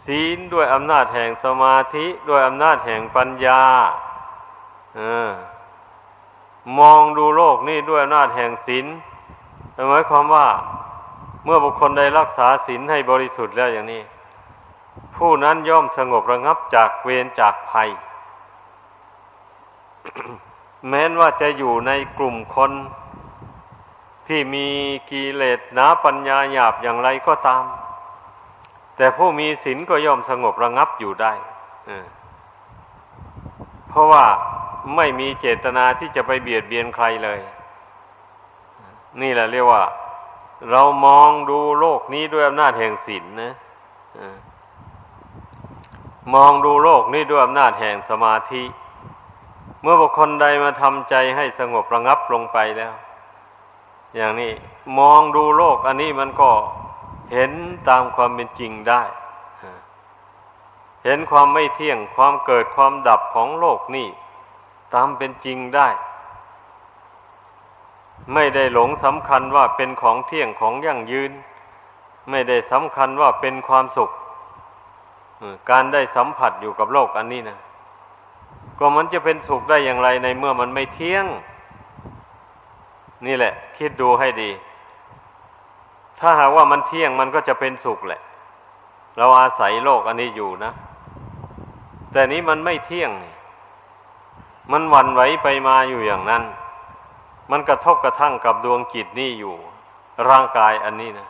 ศีลด้วยอำนาจแห่งสมาธิด้วยอำนาจแห่งปัญญาอมองดูโลกนี่ด้วยอำนาจแห่งศีลหมายความว่าเมื่อบุคคลได้รักษาศีลให้บริสุทธิ์แล้วอย่างนี้ ผู้นั้นย่อมสงบระงับจากเวรจากภัย แม้นว่าจะอยู่ในกลุ่มคนที่มีกิเลสหนาปัญญาหยาบอย่างไรก็ตาม แต่ผู้มีศีลก็ย่อมสงบระงับอยู่ได้เพราะว่าไม่มีเจตนาที่จะไปเบียดเบียนใครเลย นี่แหละเรียกว่า เรามองดูโลกนี้ด้วยอำนาจแห่งศีลนนะมองดูโลกนี้ด้วยอำนาจแห่งสมาธิ เมื่อบุคคลใดมาทำใจให้สงบระงับลงไปแล้ว อย่างนี้มองดูโลกอันนี้มันก็เห็นตามความเป็นจริงได้ เห็นความไม่เที่ยงความเกิดความดับของโลกนี่ ตามเป็นจริงได้ ไม่ได้หลงสำคัญว่าเป็นของเที่ยงของยั่งยืน ไม่ได้สำคัญว่าเป็นความสุข การได้สัมผัสอยู่กับโลกอันนี้นะ ก็มันจะเป็นสุขได้อย่างไรในเมื่อมันไม่เที่ยง นี่แหละ คิดดูให้ดี ถ้าหากว่ามันเที่ยงมันก็จะเป็นสุขแหละ เราอาศัยโลกอันนี้อยู่นะ แต่นี้มันไม่เที่ยง มันวันไหวไปมาอยู่อย่างนั้น มันกระทบกระทั่งกับดวงจิตนี่อยู่ ร่างกายอันนี้นะ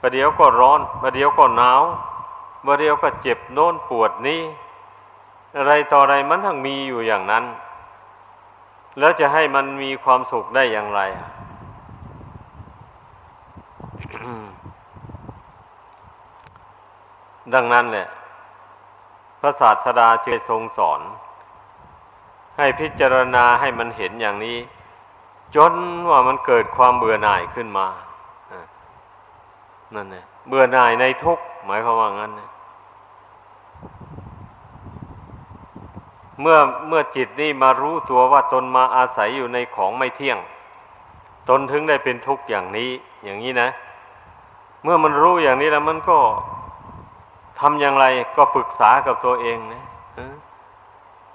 ประเดี๋ยวก็ร้อนประเดี๋ยวก็หนาวประเดี๋ยวก็เจ็บโน้นปวดนี้ อะไรต่ออะไรมันทั้งมีอยู่อย่างนั้น แล้วจะให้มันมีความสุขได้อย่างไรดังนั้นแหละพระศาสดาเจทรงสอน ให้พิจารณาให้มันเห็นอย่างนี้ จนว่ามันเกิดความเบื่อหน่ายขึ้นมานั่นไงเบื่อหน่ายในทุกหมายความว่างั้นนะ เมื่อเมื่อจิตนี่มารู้ตัวว่าตนมาอาศัยอยู่ในของไม่เที่ยง ตนถึงได้เป็นทุกข์อย่างนี้ อย่างนี้นะ เมื่อมันรู้อย่างนี้แล้วมันก็ทำอย่างไรก็ปรึกษากับตัวเองนะ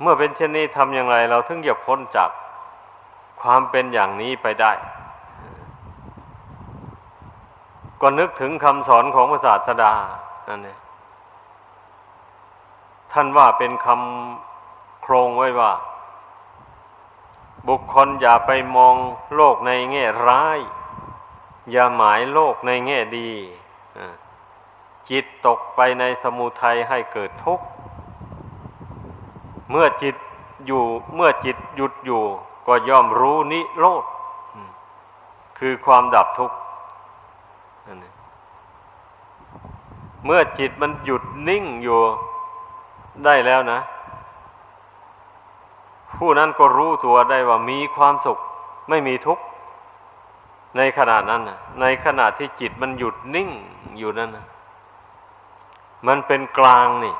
เมื่อเป็นเช่นนี้ทำอย่างไร เราถึงจะพ้นจากความเป็นอย่างนี้ไปได้ ก็นึกถึงคำสอนของพระศาสดานั่นเองท่านว่าเป็นคำ โครงไว้ว่า บุคคลอย่าไปมองโลกในแง่ร้าย อย่าหมายโลกในแง่ดีจิตตกไปในสมุทัยให้เกิดทุกข์ เมื่อจิตอยู่เมื่อจิตหยุดอยู่ ก็ย่อมรู้นิโรธคือความดับทุกข์เมื่อจิตมันหยุดนิ่งอยู่ได้แล้วนะ ผู้นั้นก็รู้ตัวได้ว่ามีความสุขไม่มีทุกข์ในขณะนั้นนะในขณะที่จิตมันหยุดนิ่งอยู่นั่นนะมันเป็นกลางนี่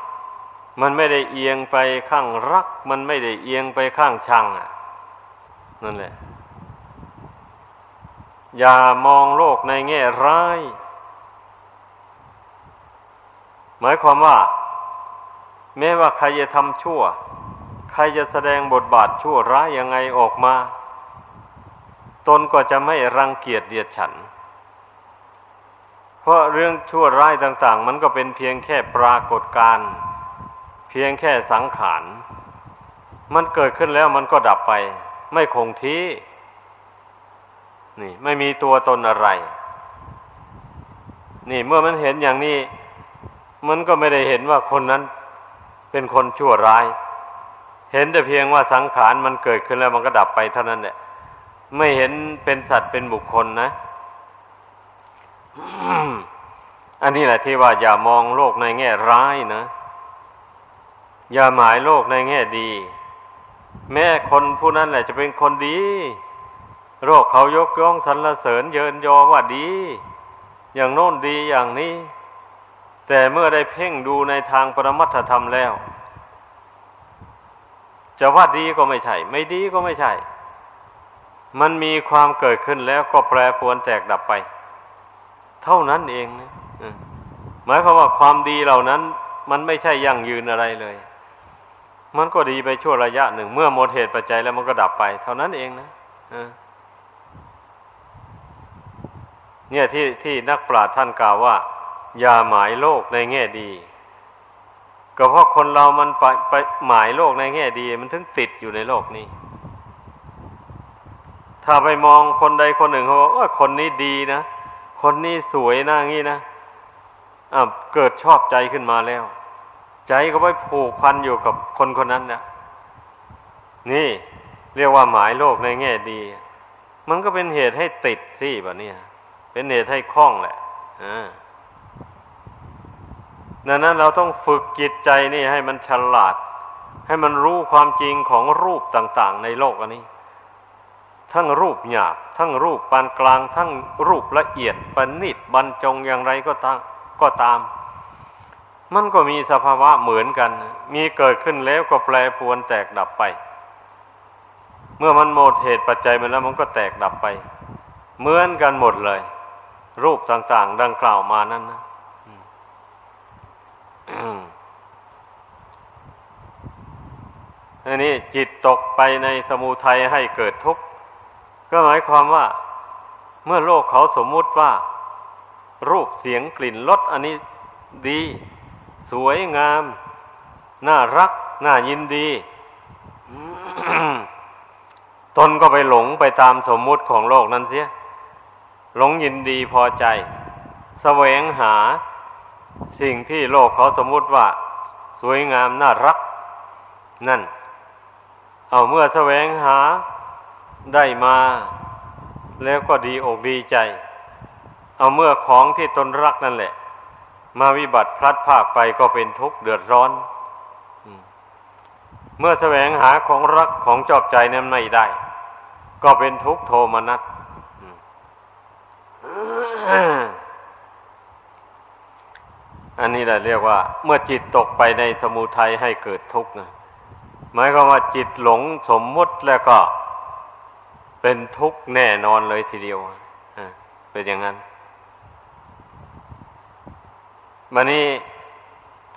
มันไม่ได้เอียงไปข้างรัก มันไม่ได้เอียงไปข้างชังอะ นั่นแหละ อย่ามองโลกในแง่ร้าย หมายความว่า แม้ว่าใครจะทำชั่ว ใครจะแสดงบทบาทชั่วร้ายยังไงออกมา ตนก็จะไม่รังเกียจเดียดฉัน เพราะเรื่องชั่วร้ายต่าง ๆ มันก็เป็นเพียงแค่ปรากฏการณ์เพียงแค่สังขาร มันเกิดขึ้นแล้วมันก็ดับไป ไม่คงที่ นี่ ไม่มีตัวตนอะไร นี่เมื่อมันเห็นอย่างนี้ มันก็ไม่ได้เห็นว่าคนนั้นเป็นคนชั่วร้าย เห็นแต่เพียงว่าสังขารมันเกิดขึ้นแล้วมันก็ดับไปเท่านั้นแหละไม่เห็นเป็นสัตว์เป็นบุคคลนะ อันนี้แหละที่ว่าอย่ามองโลกในแง่ร้ายนะ อย่าหมายโลกในแง่ดี แม้คนผู้นั้นแหละจะเป็นคนดี โรคเขายกย่องสรรเสริญเยินยอว่าดี อย่างโน้นดีอย่างนี้ แต่เมื่อได้เพ่งดูในทางปรมัตถธรรมแล้ว จะว่าดีก็ไม่ใช่ ไม่ดีก็ไม่ใช่ มันมีความเกิดขึ้นแล้วก็แปรปวนแตกดับไป เท่านั้นเองนะหมายความว่าความดีเหล่านั้น มันไม่ใช่ยั่งยืนอะไรเลย มันก็ดีไปชั่วระยะหนึ่ง เมื่อหมดเหตุปัจจัยแล้วมันก็ดับไป เท่านั้นเองนะเนี่ยที่ที่นักปราชญ์ท่านกล่าวว่า อย่าหมายโลกในแง่ดี ก็เพราะคนเรามันไปไปหมายโลกในแง่ดี มันถึงติดอยู่ในโลกนี้ ถ้าไปมองคนใดคนหนึ่งเขาบอกว่าคนนี้ดีนะ คนนี้สวยนะงี้นะอ่าเกิดชอบใจขึ้นมาแล้ว ใจก็ไปผูกพันอยู่กับคนคนนั้นนะนี่ เรียกว่าหมายโลกในแง่ดี มันก็เป็นเหตุให้ติดสิแบบนี้เป็นเหตุให้คล้องแหละอ่า ดังนั้นเราต้องฝึกจิตใจนี่ให้มันฉลาด ให้มันรู้ความจริงของรูปต่างๆ ในโลกอันนี้ ทั้งรูปหยาบ ทั้งรูปปานกลาง ทั้งรูปละเอียดปณิดบรรจงอย่างไรก็ตามก็ตาม มันก็มีสภาวะเหมือนกัน มีเกิดขึ้นแล้วก็แปรปวนแตกดับไป เมื่อมันหมดเหตุปัจจัยมันแล้วมันก็แตกดับไป เหมือนกันหมดเลย รูปต่างๆ ดังกล่าวมานั้นนะ อันนี้จิตตกไปในสมุทัยให้เกิดทุกข์ ก็หมายความว่า เมื่อโลกเขาสมมุติว่า รูปเสียงกลิ่นรสอันนี้ดี สวยงาม น่ารัก น่ายินดี ตนก็ไปหลงไปตามสมมุติของโลกนั้นเสีย หลงยินดีพอใจสแสวงหา สิ่งที่โลกเขาสมมุติว่า สวยงามน่ารัก นั่น เอาเมื่อแสวงหาได้มา แล้วก็ดีอกดีใจ เอาเมื่อของที่ตนรักนั่นแหละ มาวิบัติพลัดพากไปก็เป็นทุกข์เดือดร้อน เมื่อแสวงหาของรักของจอบใจนั้นไม่ได้ ก็เป็นทุกข์โทมนัส อันนี้แหละเรียกว่า เมื่อจิตตกไปในสมุทัยให้เกิดทุกข์นะหมายความว่าจิตหลงสมมุติแล้วก็เป็นทุกข์แน่นอนเลยทีเดียวเป็นอย่างนั้นมันนี้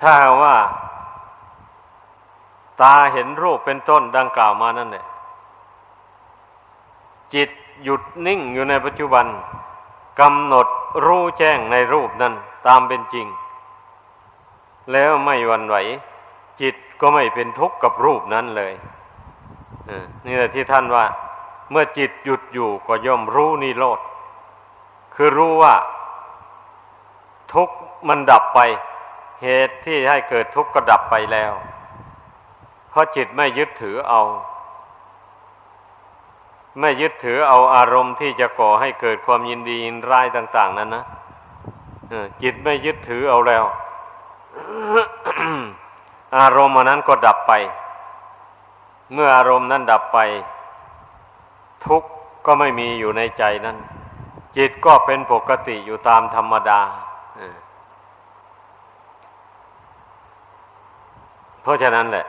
ถ้าว่า ตาเห็นรูปเป็นต้นดังกล่าวมานั่นแหละจิตหยุดนิ่งอยู่ในปัจจุบันกำหนดรู้แจ้งในรูปนั้น ตามเป็นจริง แล้วไม่วันไหว จิตก็ไม่เป็นทุกข์กับรูปนั้นเลยนี่แหละที่ท่านว่า เมื่อจิตหยุดอยู่ก็ย่อมรู้นิโรธคือรู้ว่า ทุกข์มันดับไป เหตุที่ให้เกิดทุกข์ก็ดับไปแล้ว เพราะจิตไม่ยึดถือเอา ไม่ยึดถือเอาอารมณ์ที่จะก่อให้เกิดความยินดียินร้ายต่าง ๆ นั้นนะจิตไม่ยึดถือเอาแล้ว อารมณ์นั้นก็ดับไป เมื่ออารมณ์นั้นดับไป ทุกข์ก็ไม่มีอยู่ในใจนั้น จิตก็เป็นปกติอยู่ตามธรรมดา เพราะฉะนั้นแหละ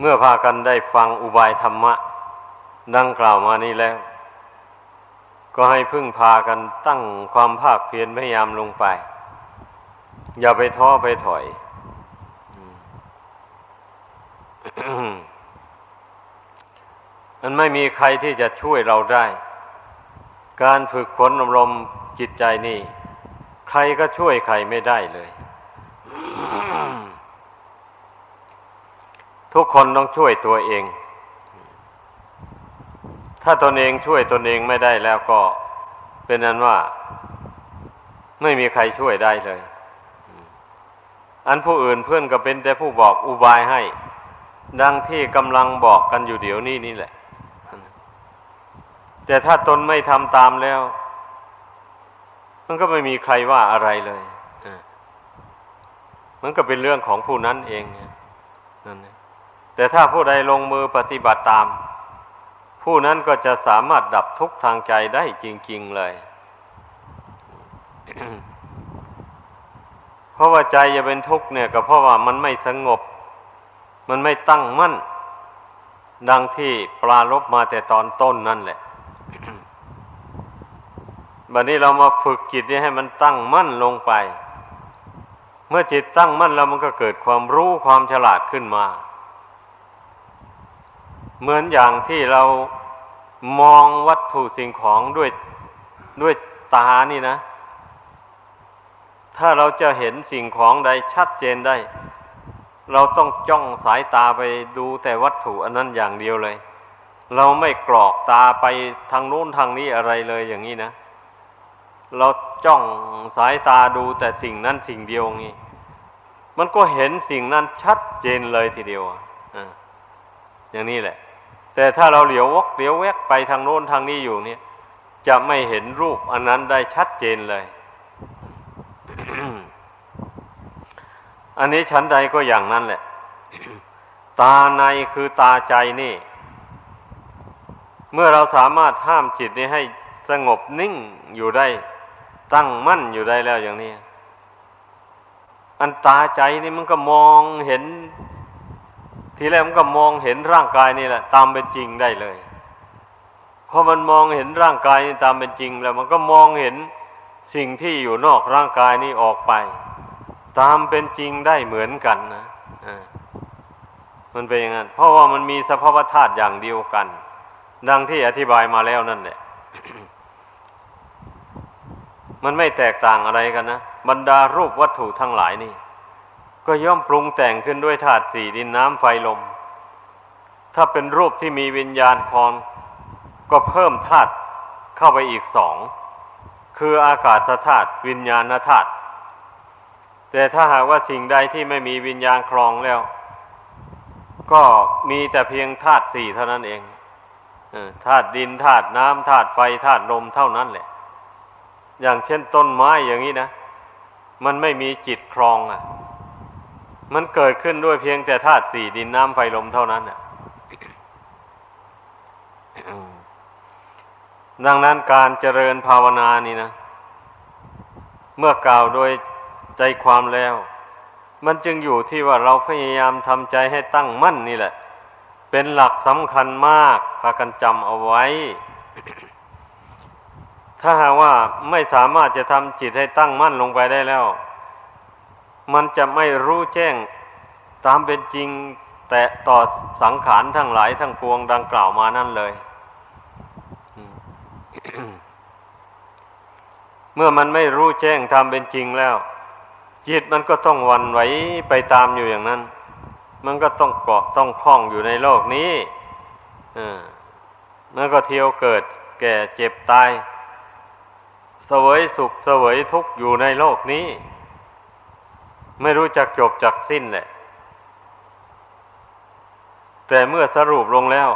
เมื่อพากันได้ฟังอุบายธรรมะ ดังกล่าวมานี้แล้ว ก็ให้พึ่งพากันตั้งความภาคเพียรพยายามลงไป อย่าไปท้อไปถอยมันไม่มีใครที่จะช่วยเราได้ การฝึกฝนอบรมจิตใจนี่ ใครก็ช่วยใครไม่ได้เลย ทุกคนต้องช่วยตัวเอง ถ้าตนเองช่วยตนเองไม่ได้แล้วก็เป็นนั้นว่า ไม่มีใครช่วยได้เลย อันผู้อื่นเพื่อนก็เป็นแต่ผู้บอกอุบายให้ ดังที่กำลังบอกกันอยู่เดี๋ยวนี้นี่แหละ แต่ถ้าตนไม่ทำตามแล้ว มันก็ไม่มีใครว่าอะไรเลยมันก็เป็นเรื่องของผู้นั้นเองนั่นแต่ถ้าผู้ใดลงมือปฏิบัติตาม ผู้นั้นก็จะสามารถดับทุกข์ทางใจได้จริง ๆเลย เพราะว่าใจจะเป็นทุกข์เนี่ยก็เพราะว่ามันไม่สงบ มันไม่ตั้งมั่น ดังที่ปลาลบมาแต่ตอนต้นนั่นแหละบัดนี้เรามาฝึกจิตนี้ให้มันตั้งมั่นลงไป เมื่อจิตตั้งมั่นแล้วมันก็เกิดความรู้ความฉลาดขึ้นมา เหมือนอย่างที่เรามองวัตถุสิ่งของด้วยด้วยตานี่นะ ถ้าเราจะเห็นสิ่งของใดชัดเจนได้ เราต้องจ้องสายตาไปดูแต่วัตถุอันนั้นอย่างเดียวเลย เราไม่กรอกตาไปทางโน้นทางนี้อะไรเลยอย่างนี้นะ เราจ้องสายตาดูแต่สิ่งนั้นสิ่งเดียวงี้ มันก็เห็นสิ่งนั้นชัดเจนเลยทีเดียวอ่าอย่างนี้แหละ แต่ถ้าเราเหลียววกเหลียวแวกไปทางโน้นทางนี้อยู่เนี่ย จะไม่เห็นรูปอันนั้นได้ชัดเจนเลย อันนี้ชั้นใดก็อย่างนั้นแหละ ตาในคือตาใจนี่ เมื่อเราสามารถห้ามจิตนี้ให้สงบนิ่งอยู่ได้ ตั้งมั่นอยู่ได้แล้วอย่างนี้ อันตาใจนี่มันก็มองเห็น ทีแรกมันก็มองเห็นร่างกายนี่แหละ ตามเป็นจริงได้เลยพอมันมองเห็นร่างกายนี่ตามเป็นจริง แล้วมันก็มองเห็นสิ่งที่อยู่นอกร่างกายนี่ออกไป ตามเป็นจริงได้เหมือนกันนะมันเป็นอย่างนั้นเพราะว่ามันมีสภาวธาตุอย่างเดียวกัน ดังที่อธิบายมาแล้วนั่นแหละมันไม่แตกต่างอะไรกันนะบรรดารูปวัตถุทั้งหลายนี่ ก็ย่อมปรุงแต่งขึ้นด้วยธาตุสี่ดินน้ำไฟลม ถ้าเป็นรูปที่มีวิญญาณพรก็เพิ่มธาตุเข้าไปอีกสอง คืออากาศธาตุวิญญาณธาตุแต่ถ้าหากว่าสิ่งใดที่ไม่มีวิญญาณครองแล้ว ก็มีแต่เพียงธาตุสี่เท่านั้นเองธาตุดินธาตุน้ำธาตุไฟธาตุลมเท่านั้นแหละ อย่างเช่นต้นไม้อย่างนี้นะ มันไม่มีจิตครองอะ มันเกิดขึ้นด้วยเพียงแต่ธาตุสี่ดินน้ำไฟลมเท่านั้นอะดังนั้นการเจริญภาวนานี่นะ เมื่อกล่าวโดยใจความแล้ว มันจึงอยู่ที่ว่าเราพยายามทำใจให้ตั้งมั่นนี่แหละ เป็นหลักสำคัญมากพากันจำเอาไว้ ถ้าหากว่าไม่สามารถจะทำจิตให้ตั้งมั่นลงไปได้แล้ว มันจะไม่รู้แจ้งตามเป็นจริงแต่ต่อสังขารทั้งหลายทั้งปวงดังกล่าวมานั่นเลย เมื่อมันไม่รู้แจ้งทำเป็นจริงแล้ว จิตมันก็ต้องวันไหวไปตามอยู่อย่างนั้น มันก็ต้องเกาะต้องคล้องอยู่ในโลกนี้อมันก็เที่ยวเกิด แก่เจ็บตาย เสวยสุขเสวยทุกข์อยู่ในโลกนี้ ไม่รู้จักจบจักสิ้นแหละ แต่เมื่อสรุปลงแล้ว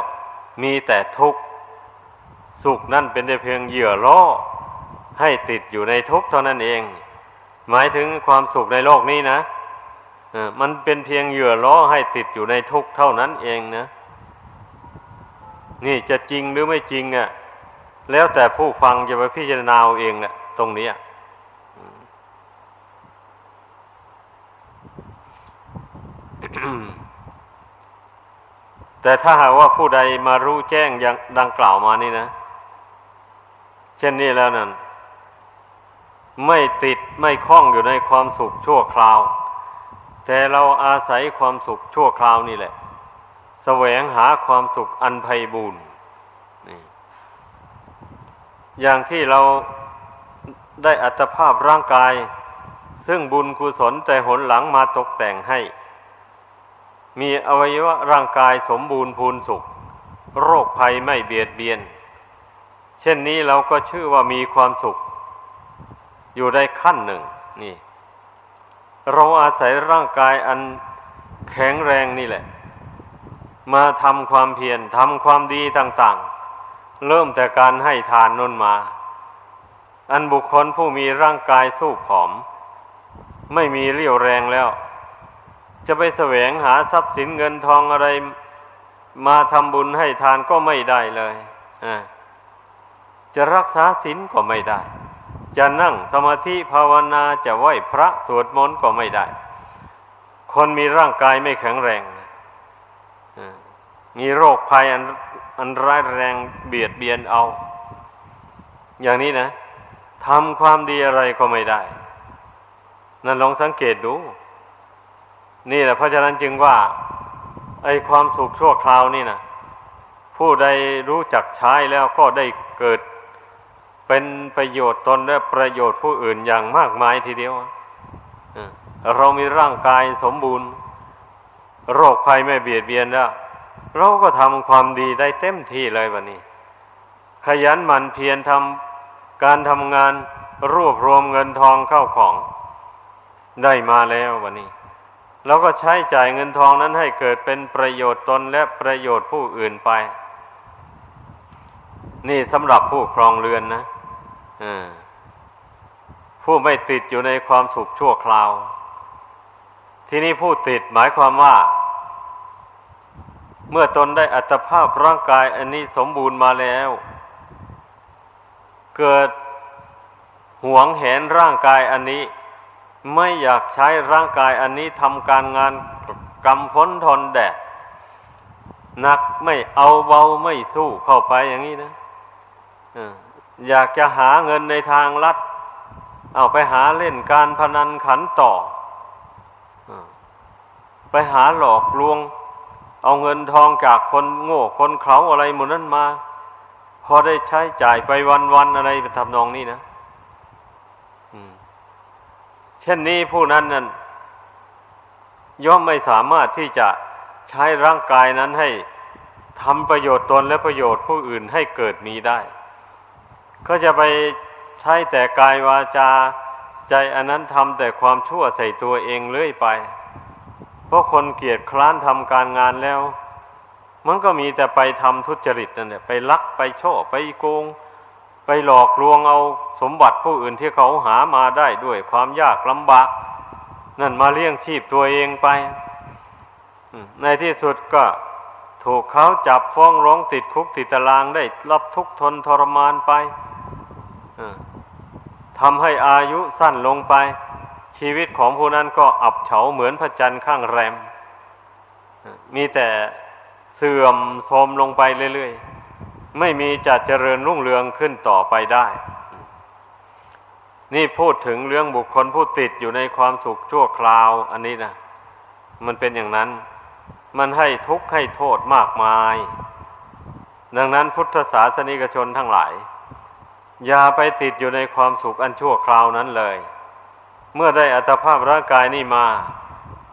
มีแต่ทุกข์ สุขนั่นเป็นแต่เพียงเหยื่อล่อให้ติดอยู่ในทุกข์เท่านั้นเอง หมายถึงความสุขในโลกนี้นะมันเป็นเพียงเหยื่อล่อให้ติดอยู่ในทุกข์เท่านั้นเองนะนี่จะจริงหรือไม่จริงอะ่ะ แล้วแต่ผู้ฟังจะไปพิจารณาเองแหละตรงนี้ แต่ถ้าหากว่าผู้ใดมารู้แจ้งอย่างดังกล่าวมานี่นะ เช่นนี้แล้วนั่นไม่ติดไม่คล้องอยู่ในความสุขชั่วคราว แต่เราอาศัยความสุขชั่วคราวนี่แหละสแสวงหาความสุขอันไพ่บูรณ์อย่างที่เราได้อัตภาพร่างกาย ซึ่งบุญกุศลแต่หนหลังมาตกแต่งให้ มีอวัยวะร่างกายสมบูรณ์พูนสุข โรคภัยไม่เบียดเบียน เช่นนี้เราก็ชื่อว่ามีความสุข อยู่ได้ขั้นหนึ่ง นี่ เราอาศัยร่างกายอันแข็งแรงนี่แหละ มาทำความเพียรทำความดีต่าง ๆ เริ่มแต่การให้ทานนนมา อันบุคคลผู้มีร่างกายสู้ผอม ไม่มีเรี่ยวแรงแล้ว จะไปแสวงหาทรัพย์สินเงินทองอะไร มาทำบุญให้ทานก็ไม่ได้เลยจะรักษาศีลก็ไม่ได้ จะนั่งสมาธิภาวนาจะไหว้พระสวดมนต์ก็ไม่ได้ คนมีร่างกายไม่แข็งแรงมีโรคภัยอันอันร้ายแรงเบียดเบียนเอา อย่างนี้นะทำความดีอะไรก็ไม่ได้ นั่นลองสังเกตดู นี่แหละเพราะฉะนั้นจึงว่า ไอความสุขชั่วคราวนี่นะผู้ใดรู้จักใช้แล้วก็ได้เกิดเป็นประโยชน์ตนและประโยชน์ผู้อื่นอย่างมากมายทีเดียวเรามีร่างกายสมบูรณ์ โรคภัยไม่เบียดเบียนแล้วเราก็ทำความดีได้เต็มที่เลยวันนี้ ขยันหมั่นเพียรทำการทำงานรวบรวมเงินทองเข้าของ ได้มาแล้ววันนี้ เราก็ใช้จ่ายเงินทองนั้นให้เกิดเป็นประโยชน์ตนและประโยชน์ผู้อื่นไป นี่สำหรับผู้ครองเรือนนะผู้ไม่ติดอยู่ในความสุขชั่วคราว ที่นี้ผู้ติดหมายความว่า เมื่อตนได้อัตภาพร่างกายอันนี้สมบูรณ์มาแล้ว เกิดหวงเห็นร่างกายอันนี้ ไม่อยากใช้ร่างกายอันนี้ทำการงานกำพ้นทนแดดหนักไม่เอาเบาไม่สู้เข้าไปอย่างนี้นะอยากจะหาเงินในทางลัด เอาไปหาเล่นการพนันขันต่อไปหาหลอกลวง เอาเงินทองจากคนโง่คนเขาอะไรหมดนั้นมา พอได้ใช้จ่ายไปวันๆอะไรไปทำนองนี้นะ เช่นนี้ผู้นั้นนั้นย่อมไม่สามารถที่จะใช้ร่างกายนั้นให้ทำประโยชน์ตนและประโยชน์ผู้อื่นให้เกิดมีได้ ก็จะไปใช้แต่กายวาจาใจอันนั้นทำแต่ความชั่วใส่ตัวเองเรื่อยไป เพราะคนเกียจคร้านทำการงานแล้ว มันก็มีแต่ไปทำทุจริตนั่นแหละไปลักไปโชคไปโกง ไปหลอกลวงเอา สมบัติผู้อื่นที่เขาหามาได้ด้วยความยากลำบาก นั่นมาเลี้ยงชีพตัวเองไป ในที่สุดก็ถูกเขาจับฟ้องร้องติดคุกติดตารางได้รับทุกทนทรมานไปทำให้อายุสั้นลงไป ชีวิตของผู้นั้นก็อับเฉาเหมือนพระจันทร์ข้างแรม มีแต่เสื่อมโทรมลงไปเรื่อยๆ ไม่มีจะเจริญรุ่งเรืองขึ้นต่อไปได้ นี่พูดถึงเรื่องบุคคลผู้ติดอยู่ในความสุขชั่วคราว อันนี้นะมันเป็นอย่างนั้น มันให้ทุกข์ให้โทษมากมาย ดังนั้นพุทธศาสนิกชนทั้งหลาย อย่าไปติดอยู่ในความสุขอันชั่วคราวนั้นเลย เมื่อได้อัตภาพร่างกายนี้มา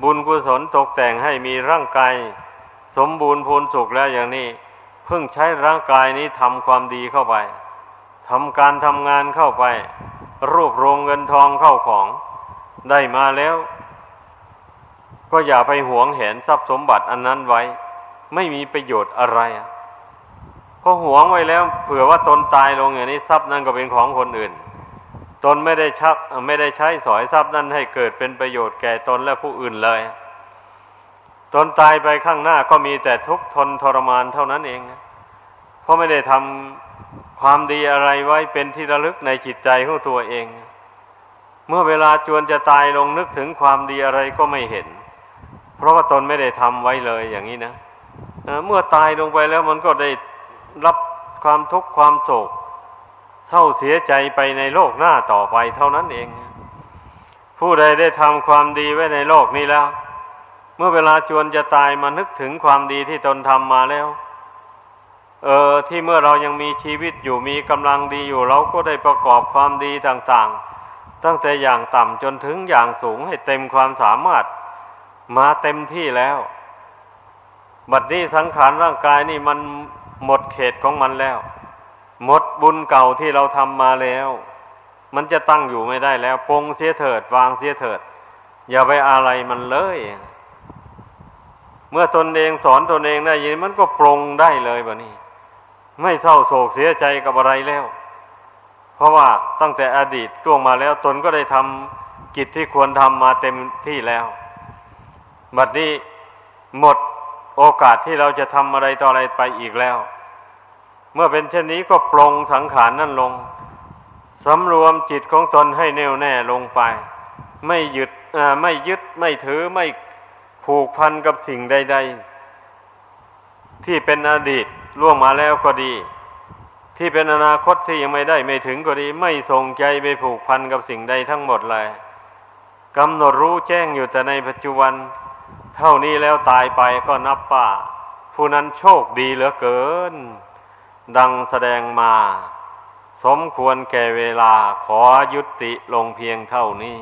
บุญกุศลตกแต่งให้มีร่างกายสมบูรณ์พูนสุขแล้วอย่างนี้เพิ่งใช้ร่างกายนี้ทำความดีเข้าไปทำการทำงานเข้าไป รวบรวมเงินทองเข้าของได้มาแล้ว ก็อย่าไปหวงเห็นทรัพย์สมบัติอันนั้นไว้ ไม่มีประโยชน์อะไรเพราะหวงไว้แล้ว เผื่อว่าตนตายลงอย่างนี้ทรัพย์นั้นก็เป็นของคนอื่น ตนไม่ได้ชักไม่ได้ใช้สอยทรัพย์นั้นให้เกิดเป็นประโยชน์แก่ตนและผู้อื่นเลย ตนตายไปข้างหน้าก็มีแต่ทุกข์ทนทรมานเท่านั้นเองเพราะไม่ได้ทำ ความดีอะไรไว้เป็นที่ระลึกในจิตใจของตัวเอง เมื่อเวลาจวนจะตายลงนึกถึงความดีอะไรก็ไม่เห็น เพราะว่าตนไม่ได้ทำไว้เลยอย่างนี้นะเมื่อตายลงไปแล้วมันก็ได้รับความทุกข์ความโศกเศร้าเสียใจไปในโลกหน้าต่อไปเท่านั้นเอง ผู้ใดได้ทำความดีไว้ในโลกนี้แล้ว เมื่อเวลาจวนจะตายมานึกถึงความดีที่ตนทำมาแล้ว เออที่เมื่อเรายังมีชีวิตอยู่มีกำลังดีอยู่ เราก็ได้ประกอบความดีต่างๆ ตั้งแต่อย่างต่ำจนถึงอย่างสูงให้เต็มความสามารถมาเต็มที่แล้ว บัดนี้สังขารร่างกายนี่มันหมดเขตของมันแล้ว หมดบุญเก่าที่เราทำมาแล้ว มันจะตั้งอยู่ไม่ได้แล้วปงเสียเถิด วางเสียเถิด อย่าไปอะไรมันเลย เมื่อตนเองสอนตนเองได้ยินมันก็ปรงได้เลยแบบนี้ ไม่เศร้าโศกเสียใจกับอะไรแล้ว เพราะว่าตั้งแต่อดีตล่วงมาแล้ว ตนก็ได้ทำกิจที่ควรทำมาเต็มที่แล้ว บัดนี้หมดโอกาสที่เราจะทำอะไรต่ออะไรไปอีกแล้ว เมื่อเป็นเช่นนี้ก็ปรงสังขารนั่นลงสำรวมจิตของตนให้แน่วแน่ลงไป ไม่หยึดไม่ยึดไม่ถือไม่ผูกพันกับสิ่งใด ๆ ที่เป็นอดีต ล่วงมาแล้วก็ดี ที่เป็นอนาคตที่ยังไม่ได้ไม่ถึงก็ดี ไม่ทรงใจไปผูกพันกับสิ่งใดทั้งหมดเลยกำหนดรู้แจ้งอยู่แต่ในปัจจุบัน เท่านี้แล้วตายไปก็นับป่า ผู้นั้นโชคดีเหลือเกิน ดังแสดงมา สมควรแก่เวลาขอยุติลงเพียงเท่านี้